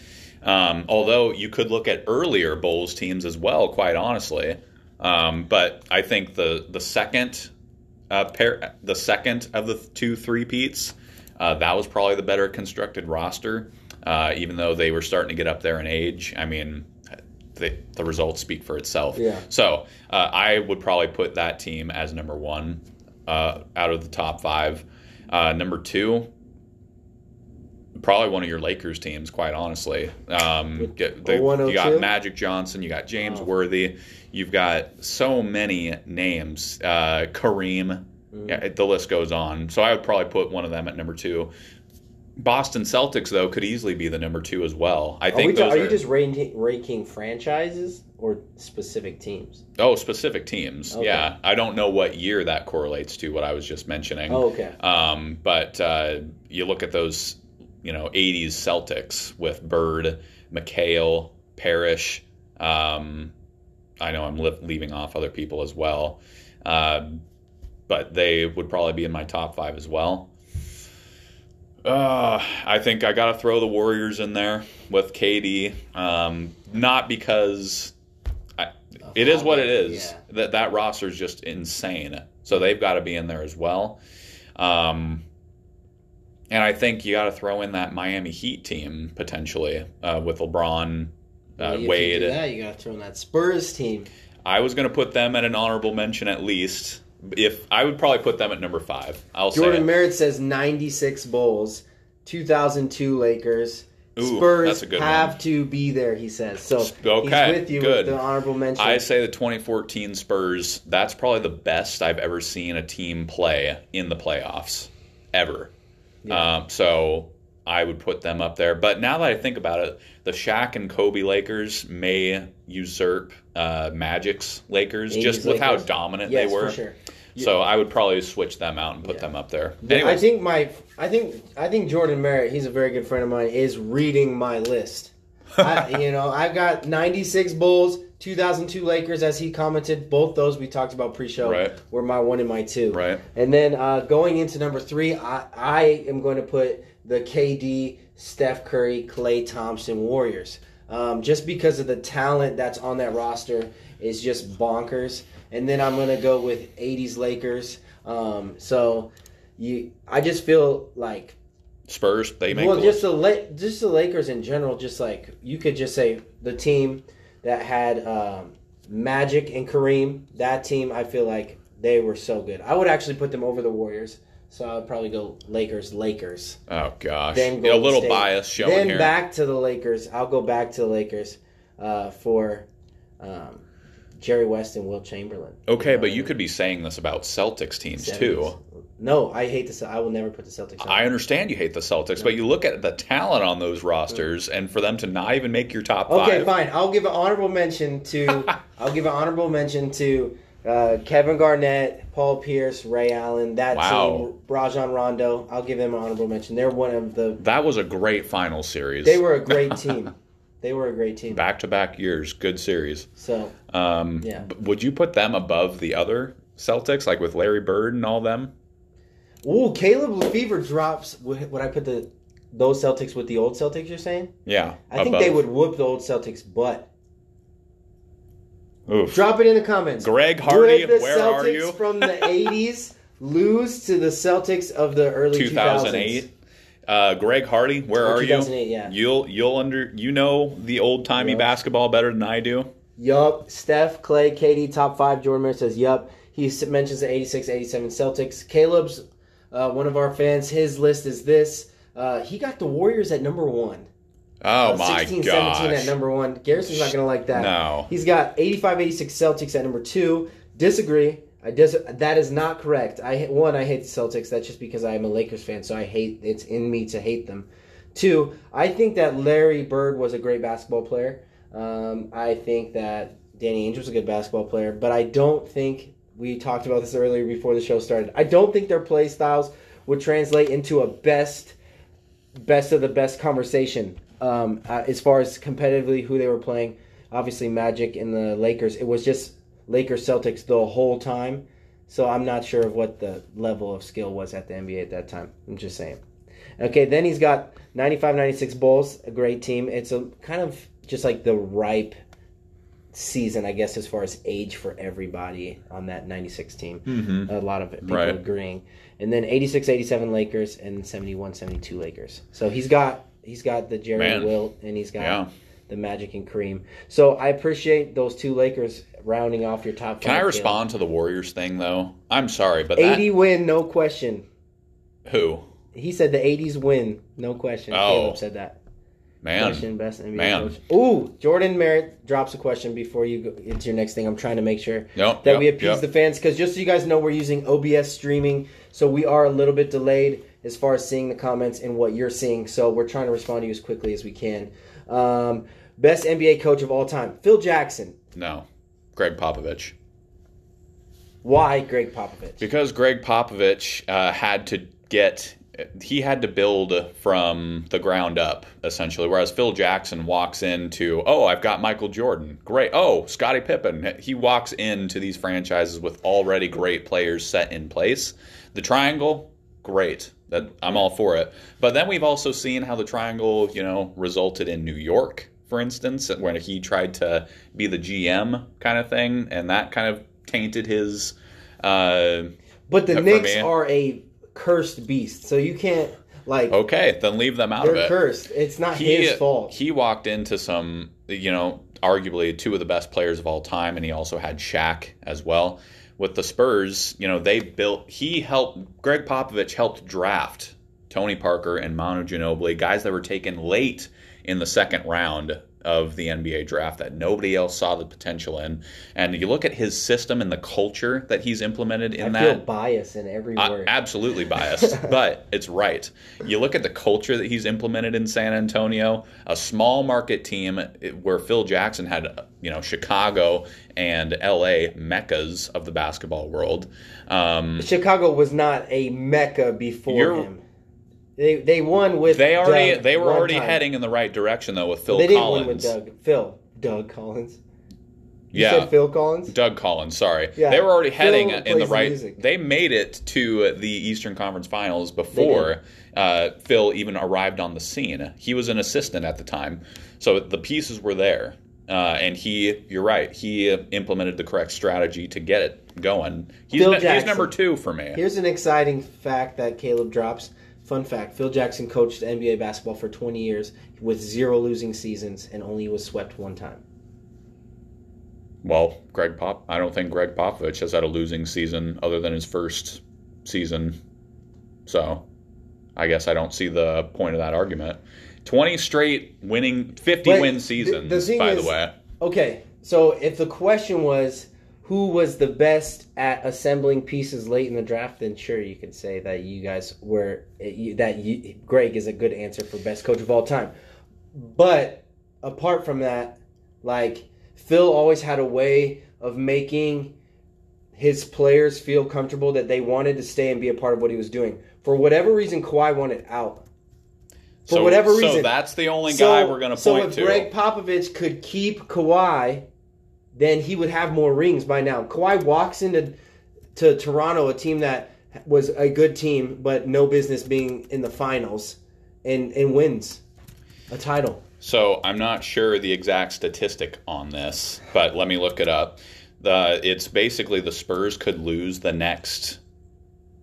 Um, although you could look at earlier Bulls teams as well, quite honestly. Um, but I think the the second uh, pair, the second of the two three peats, uh, that was probably the better constructed roster. Uh, even though they were starting to get up there in age, I mean, the, the results speak for itself. Yeah. So uh, I would probably put that team as number one uh, out of the top five. Uh, number two, probably one of your Lakers teams, quite honestly. Um, get, the, you got Magic Johnson, you got James Oh. Worthy, you've got so many names. Uh, Kareem, Mm-hmm. yeah, the list goes on. So I would probably put one of them at number two. Boston Celtics, though, could easily be the number two as well. I Are, think we those are are, you just ranking, ranking franchises or specific teams? oh specific teams. Okay. Yeah, I don't know what year that correlates to what I was just mentioning. Oh, okay. Um, but uh, you look at those, you know, '80s Celtics with Bird, McHale, Parish. Um, I know I'm li- leaving off other people as well, um, but they would probably be in my top five as well. Uh, I think I got to throw the Warriors in there with KD. Um, not because I, it is what it is. Yeah. That that roster is just insane. So they've got to be in there as well. Um, and I think you got to throw in that Miami Heat team potentially uh, with LeBron, Well, uh, if Wade. do that, you got to throw in that Spurs team. I was going to put them at an honorable mention at least. If I would probably put them at number five. I'll say Jordan it. Merritt says 96 Bulls, 2002 Lakers. Ooh, Spurs that's a good have one. to be there, he says. So Okay, he's with you good. with the honorable mention. I say the 2014 Spurs. That's probably the best I've ever seen a team play in the playoffs ever. Yeah. Um, so I would put them up there. But now that I think about it, the Shaq and Kobe Lakers may usurp uh, Magic's Lakers 80s just with how dominant yes, they were. sure. So I would probably switch them out and put Yeah. them up there. I think my I think I think Jordan Merritt, he's a very good friend of mine, is reading my list. I, you know, I've got 96 Bulls, 2002 Lakers, as he commented. Both those we talked about pre-show Right. were my one and my two. Right. And then uh, going into number three, I, I am going to put the KD, Steph Curry, Klay Thompson Warriors. Um, just because of the talent that's on that roster is just bonkers. And then I'm going to go with 80s Lakers. Um, so you, I just feel like Spurs, they make well, just the La- just the Lakers in general. Just like you could just say the team that had um, Magic and Kareem. That team, I feel like they were so good. I would actually put them over the Warriors. So I would probably go Lakers, Lakers. Oh gosh, Then a little State. bias showing then here. back to the Lakers. I'll go back to the Lakers uh, for um, Jerry West and Wilt Chamberlain. okay, You know, but you could be saying this about Celtics teams 70s. too. No, I hate this. I will never put the Celtics. on. I understand you hate the Celtics, but you look at the talent on those rosters, and for them to not even make your top Okay, five. fine. I'll give an honorable mention to. I'll give an honorable mention to Uh, Kevin Garnett, Paul Pierce, Ray Allen, that Wow. team, Rajon Rondo. I'll give them an honorable mention. They're one of the. That was a great final series. They were a great team. they were a great team. back to back years, good series. So Um, Yeah. Would you put them above the other Celtics, like with Larry Bird and all them? Ooh, Caleb Lefevre drops. Would I put the those Celtics with the old Celtics? You're saying? Yeah, I think above. they would whoop the old Celtics but. Oof. Drop it in the comments. Greg Hardy, would the where Celtics are you? from the '80s lose to the Celtics of the early 2008. Uh, Greg Hardy, where Or are you? 2008, yeah. You'll you'll under you know the old timey Yeah. basketball better than I do. Yup. Steph, Klay, KD, top five. Jordan Miller says yup. He mentions the 86 87 Celtics. Caleb's uh, one of our fans. His list is this. Uh, he got the Warriors at number one. Oh Uh, my 16 gosh! 17 at number one. Garrison's not going to like that. No. He's got 85 86 Celtics at number two. Disagree. I dis- that is not correct. I one I hate the Celtics. That's just because I am a Lakers fan, so I hate it's in me to hate them. Two, I think that Larry Bird was a great basketball player. Um, I think that Danny Ainge was a good basketball player, but I don't think we talked about this earlier before the show started. I don't think their play styles would translate into a best best of the best conversation um, uh, as far as competitively who they were playing. Obviously, Magic and the Lakers. It was just Lakers Celtics the whole time. So I'm not sure of what the level of skill was at the NBA at that time. I'm just saying. Okay, then he's got 95 96 Bulls, a great team. It's a kind of just like the ripe season, I guess, as far as age for everybody on that 96 team. Mhm. A lot of people Right. agreeing. And then 86 87 Lakers and 71 72 Lakers. So he's got he's got the Jerry Man. Wilt and he's got Yeah. the Magic and Kareem. So I appreciate those two Lakers rounding off your top Can I respond to the Warriors thing though? I'm sorry, but Caleb. that 80 win, no question. who He said the 80s win, no question. Oh. Caleb said that. Man? Question, best NBA Man. coach. Ooh, Jordan Merritt drops a question before you go into your next thing. I'm trying to make sure Yep, that yep, we appease yep. the fans because just so you guys know, we're using OBS streaming, so we are a little bit delayed as far as seeing the comments and what you're seeing. So we're trying to respond to you as quickly as we can. Um, best NBA coach of all time, Phil Jackson. No, Gregg Popovich. Why Gregg Popovich? Because Gregg Popovich uh, had to get, he had to build from the ground up, essentially. Whereas Phil Jackson walks into, oh, I've got Michael Jordan. Great. Oh, Scottie Pippen. He walks into these franchises with already great players set in place. The triangle, great. That I'm all for it. But then we've also seen how the triangle, you know, resulted in New York, for instance, when he tried to be the GM kind of thing, and that kind of tainted his. Uh, But the Knicks are a cursed beast, so you can't like okay, then leave them out of they're it. cursed. It's not He his fault. he walked into some, you know, arguably two of the best players of all time, and he also had Shaq as well. With the Spurs, you know, they built. He helped. Gregg Popovich helped draft Tony Parker and Manu Ginobili, guys that were taken late in the second round of the NBA draft that nobody else saw the potential in. And you look at his system and the culture that he's implemented in I that. feel bias in every Uh, absolutely biased, but it's right. You look at the culture that he's implemented in San Antonio, a small market team where Phil Jackson had, you know, Chicago and LA meccas of the basketball world. Um, Chicago was not a mecca before him. They they won with they already Doug they were already time. heading in the right direction though with Phil Collins. They didn't Collins. win with Doug. Phil. Doug Collins. You yeah, said Phil Collins. Doug Collins, sorry. Yeah, They were already Phil heading in plays the right. music. they made it to the Eastern Conference Finals before uh, Phil even arrived on the scene. He was an assistant at the time, so the pieces were there. Uh, and he, you're right, he implemented the correct strategy to get it going. He's, Phil ne- he's number two for me. Here's an exciting fact that Caleb drops. Fun fact: Phil Jackson coached NBA basketball for 20 years with zero losing seasons and only was swept one time. Well, Gregg Pop, I don't think Gregg Popovich has had a losing season other than his first season. So, I guess I don't see the point of that argument. 20 straight winning 50 But win seasons the by is- the way. Okay, so if the question was who was the best at assembling pieces late in the draft, then sure you could say that you guys were you, that you, Gregg is a good answer for best coach of all time. But apart from that, like Phil always had a way of making his players feel comfortable that they wanted to stay and be a part of what he was doing. For whatever reason, Kawhi wanted out. For so, whatever so reason. that's the only guy we're going to so point if to. Gregg Popovich could keep Kawhi, then he would have more rings by now. Kawhi walks into to Toronto, a team that was a good team, but no business being in the finals, and and wins a title. So I'm not sure the exact statistic on this, but let me look it up. The it's basically the Spurs could lose the next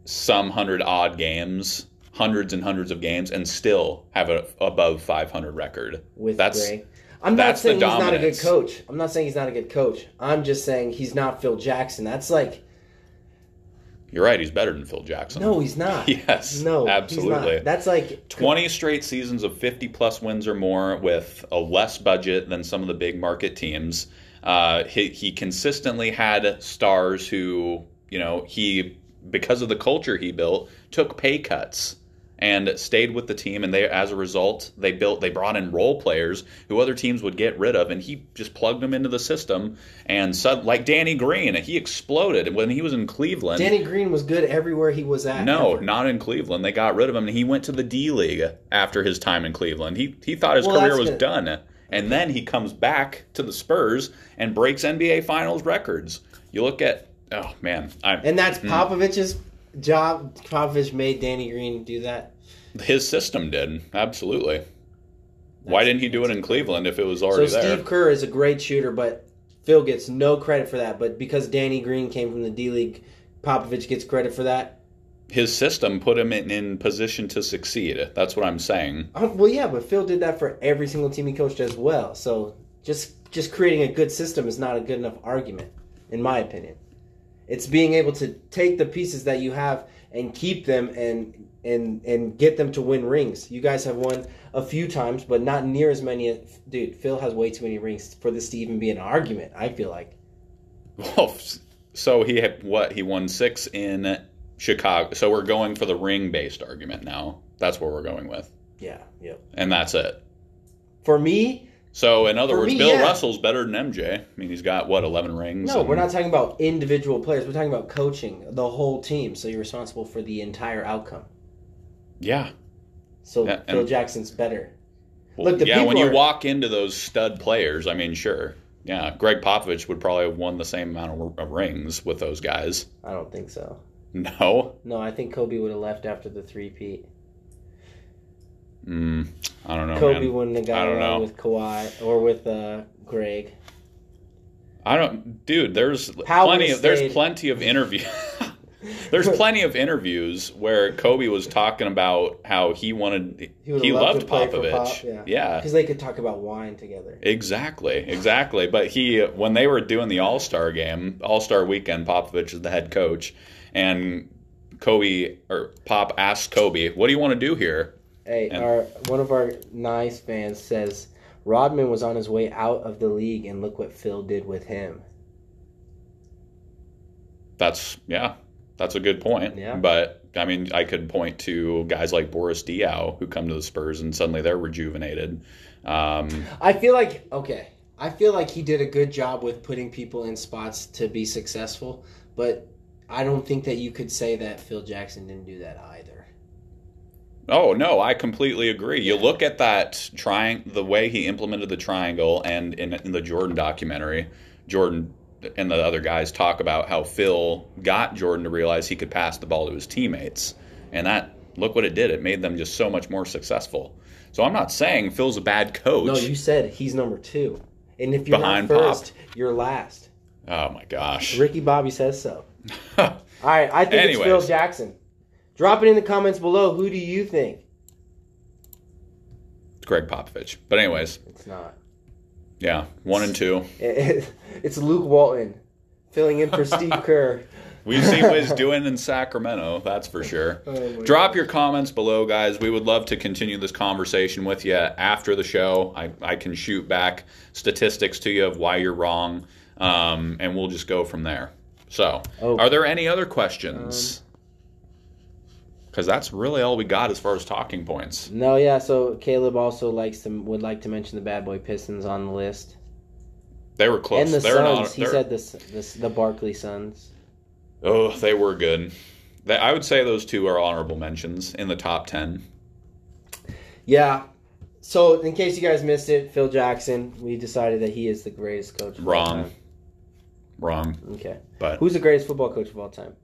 some hundred odd games, hundreds and hundreds of games, and still have a above 500 record. with That's Gray. I'm not saying he's not a good coach. I'm not saying he's not a good coach. I'm just saying he's not Phil Jackson. That's like you're right. He's better than Phil Jackson. no, he's not. Yes, no, absolutely. That's like 20 straight seasons of 50 plus wins or more with a less budget than some of the big market teams. Uh, he, he consistently had stars who, you know, he, because of the culture he built, took pay cuts and stayed with the team. And they, as a result, they built, they brought in role players who other teams would get rid of. And he just plugged them into the system. And so, like Danny Green, he exploded when he was in Cleveland. Danny Green was good everywhere he was at. No, ever. not in Cleveland. They got rid of him, and he went to the D League after his time in Cleveland. He he thought his Well, career was good. done, and then he comes back to the Spurs and breaks NBA Finals records. You look at oh man, I, And that's Hmm. Popovich's job. Popovich made Danny Green do that. his system did absolutely. Why didn't he do it in Cleveland if it was So already there? Steve Kerr is a great shooter, but Phil gets no credit for that. But because Danny Green came from the D League, Popovich gets credit for that. His system put him in, in position to succeed. That's what I'm saying. Um, well, yeah, but Phil did that for every single team he coached as well. So just just creating a good system is not a good enough argument, in my opinion. It's being able to take the pieces that you have and keep them and and and get them to win rings. You guys have won a few times, but not near as many. as- Dude, Phil has way too many rings for this to even be an argument. I feel like. Well, oh, so he had what? He won six in Chicago. So we're going for the ring based argument now. That's what we're going with. Yeah, yeah. And that's it. For me, So in other For words, me, Bill yeah. Russell's better than MJ. I mean, he's got what eleven rings. no, and- we're not talking about individual players. We're talking about coaching the whole team. So you're responsible for the entire outcome. Yeah. So Yeah, Jackson's better. Well, Look, the yeah. When people you walk into those stud players, I mean, sure. Yeah, Gregg Popovich would probably have won the same amount of, of rings with those guys. I don't think so. No, No, I think Kobe would have left after the three peat. Mm, I don't know. Kobe man. wouldn't have got along with Kawhi or with uh, Gregg. I don't, dude. There's Powell plenty of there's plenty of interview. there's plenty of interviews where Kobe was talking about how he wanted he, have loved for Popovich. Pop, yeah, yeah, because they could talk about wine together. exactly, exactly. But he when they were doing the All Star game, All Star weekend, Popovich is the head coach, and Kobe or Pop asked Kobe, "What do you want to do here?" Hey, And- our one of our nice fans says Rodman was on his way out of the league, and look what Phil did with him. That's yeah, that's a good point. Yeah. But I mean, I could point to guys like Boris Diaw who come to the Spurs and suddenly they're rejuvenated. Um, I feel like okay. I feel like he did a good job with putting people in spots to be successful, but I don't think that you could say that Phil Jackson didn't do that either. Oh no, I completely agree. You look at that triangle, the way he implemented the triangle, and in, in the Jordan documentary, Jordan and the other guys talk about how Phil got Jordan to realize he could pass the ball to his teammates, and that look what it did. It made them just so much more successful. So I'm not saying Phil's a bad coach. No, you said he's number two, and if you're Behind not first, you're last. oh my gosh. Ricky Bobby says so. All right, I think it's Phil Jackson. Drop it in the comments below. Who do you think? It's Gregg Popovich. But anyways, It's not. yeah, one and two. It's Luke Walton filling in for Steve Kerr. We see what he's doing in Sacramento, that's for sure. Oh Drop your comments below, guys. We would love to continue this conversation with you after the show. I, I can shoot back statistics to you of why you're wrong, um, and we'll just go from there. So, Oh. are there any other questions? Because that's really all we got as far as talking points. No, yeah. So Caleb also likes to would like to mention the Bad Boy Pistons on the list They were close. and the they're Suns. he said this, this the Barkley Suns. Oh, they were good. They, I would say those two are honorable mentions in the top 10. Yeah. So, in case you guys missed it, Phil Jackson, we decided that he is the greatest coach. Of all Wrong. time. Wrong. Okay. But Who's the greatest football coach of all time?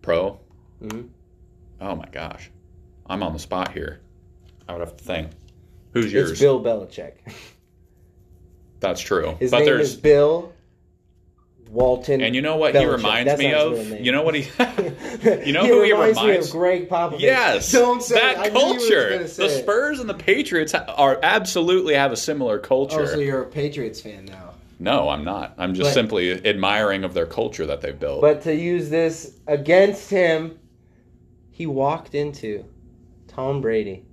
pro? hmm Oh my gosh. I'm on the spot here. I would have to think. Who's yours? It's? Bill Belichick. That's true. His but name there's is Bill Walton. and you know what he reminds That's me of? You know what he You know he who he reminds me of Gregg Popovich. Yes, Don't say that it. I knew you were culture. The it. Spurs and the Patriots are absolutely have a similar culture. Oh, so you're a Patriots fan now. no, I'm not. I'm just But- simply admiring of their culture that they've built. But to use this against him, he walked into Tom Brady,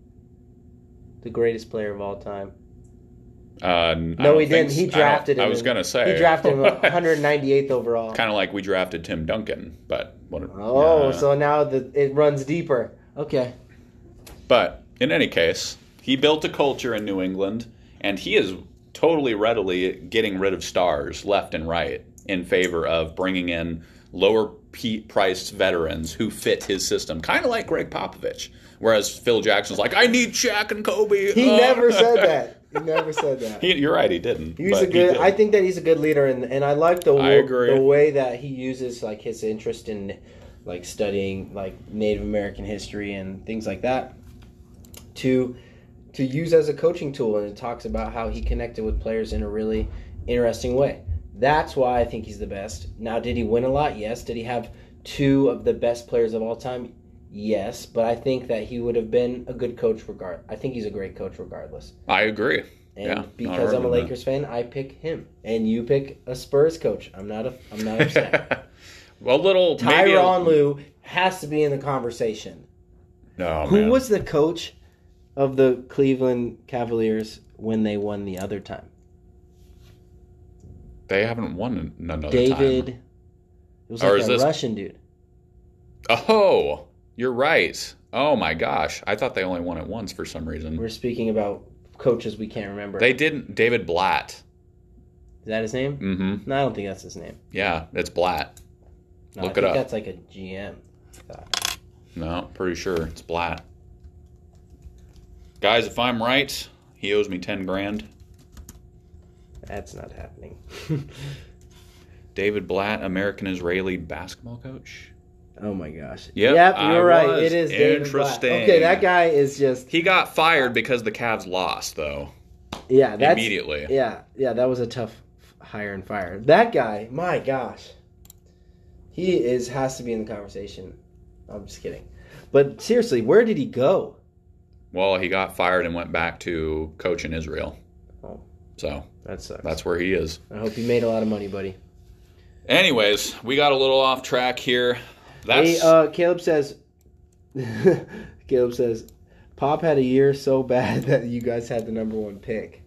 the greatest player of all time. uh, No, he didn't. He I drafted him. I, was in- gonna say he drafted him 198th overall. kind of like we drafted Tim Duncan, but what? Oh, so now the it runs deeper. Okay. But in any case, he built a culture in New England, and he is totally readily getting rid of stars left and right in favor of bringing in lower pe- priced veterans who fit his system, kind of like Gregg Popovich. Whereas Phil Jackson's like, I need Shaq and Kobe. He Oh." never said that. He never said that. He- you're right, he didn't. He's a good. did. I think that he's a good leader, and and I like the I the way that he uses like his interest in like studying like Native American history and things like that to to use as a coaching tool, and it talks about how he connected with players in a really interesting way. That's why I think he's the best. Now, did he win a lot? Yes. Did he have two of the best players of all time? Yes, but I think that he would have been a good coach regard. I think he's a great coach regardless. I agree. And Yeah, because I'm a arguing that. Lakers fan, I pick him, and you pick a Spurs coach. I'm not a. I'm not upset. well, little Tyronn Lue has to be in the conversation. No, Who man. was the coach of the Cleveland Cavaliers when they won the other time? They haven't won an- another David. time. It was Or like is a this- Russian dude. Oh, you're right. Oh my gosh, I thought they only won it once for some reason. We're speaking about coaches we can't remember. They didn't. David Blatt. Is that his name? Mm-hmm. No, I don't think that's his name. Yeah, it's Blatt. No, Look I it think up. That's like a GM. No, pretty sure it's Blatt. Guys, if I'm right, he owes me ten grand. That's not happening. David Blatt, American Israeli basketball coach. Oh my gosh. Yep, Yep, you're right. was. It is. Interesting. Okay, that guy is just He got fired because the Cavs lost, though. yeah. That's Immediately. Yeah, yeah. That was a tough hire and fire. That guy, my gosh, he is has to be in the conversation. I'm just kidding, but seriously, where did he go? Well, he got fired and went back to coach in Israel. Oh. So That sucks. that's where he is. I hope you made a lot of money, buddy. Anyways, we got a little off track here. That's Hey, uh, Caleb says. Caleb says, Pop had a year so bad that you guys had the number one pick.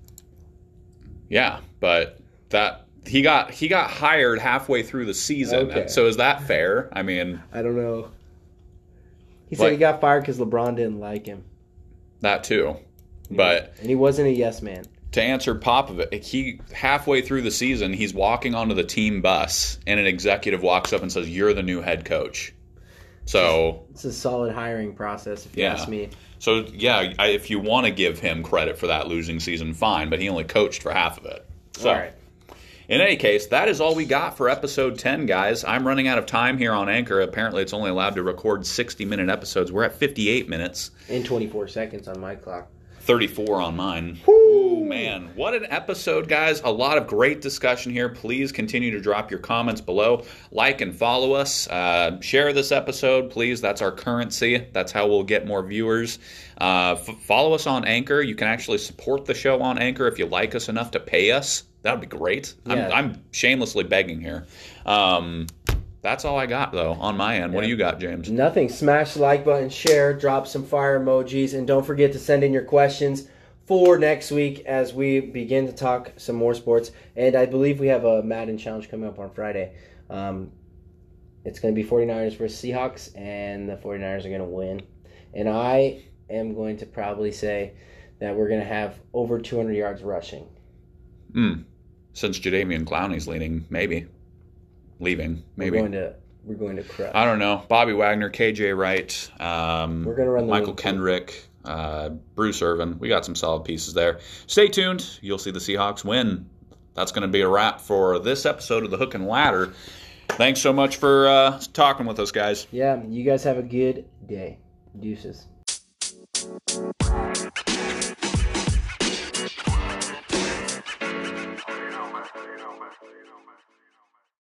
yeah, but that he got he got hired halfway through the season. Okay. So is that fair? I mean, I don't know. He said Like- he got fired because LeBron didn't like him. that too. But and he wasn't a yes man. To answer Popovich, he halfway through the season, he's walking onto the team bus, and an executive walks up and says, "You're the new head coach." So, It's a solid hiring process, if you Yeah. ask me. so yeah, I, if you want to give him credit for that losing season, fine. But he only coached for half of it. So, All right. in any case, that is all we got for episode ten, guys. I'm running out of time here on Anchor. Apparently, it's only allowed to record 60 minute episodes. We're at 58 minutes. And 24 seconds on my clock. 34 on mine. Ooh, man. What an episode, guys. A lot of great discussion here. Please continue to drop your comments below. Like and follow us. Uh, share this episode, please. That's our currency. That's how we'll get more viewers. Uh, f- follow us on Anchor. You can actually support the show on Anchor if you like us enough to pay us. That would be great. Yeah. I'm, I'm shamelessly begging here. Um, that's all I got, though, on my end. What do you got, James? Nothing. Smash the like button, share, drop some fire emojis, and don't forget to send in your questions for next week as we begin to talk some more sports. And I believe we have a Madden challenge coming up on Friday. Um, it's going to be 49ers versus Seahawks, and the 49ers are going to win. And I am going to probably say that we're going to have over 200 yards rushing. Hmm. Since Jadeveon Clowney's leading, maybe. Leaving. Maybe We're going to we're going to crush. I don't know. Bobby Wagner, KJ Wright, um, We're gonna run the Michael. Kendrick, uh, Bruce Irvin. We got some solid pieces there. Stay tuned. You'll see the Seahawks win. That's going to be a wrap for this episode of the Hook and Ladder. Thanks so much for uh, talking with us, guys. Yeah, you guys have a good day. Deuces.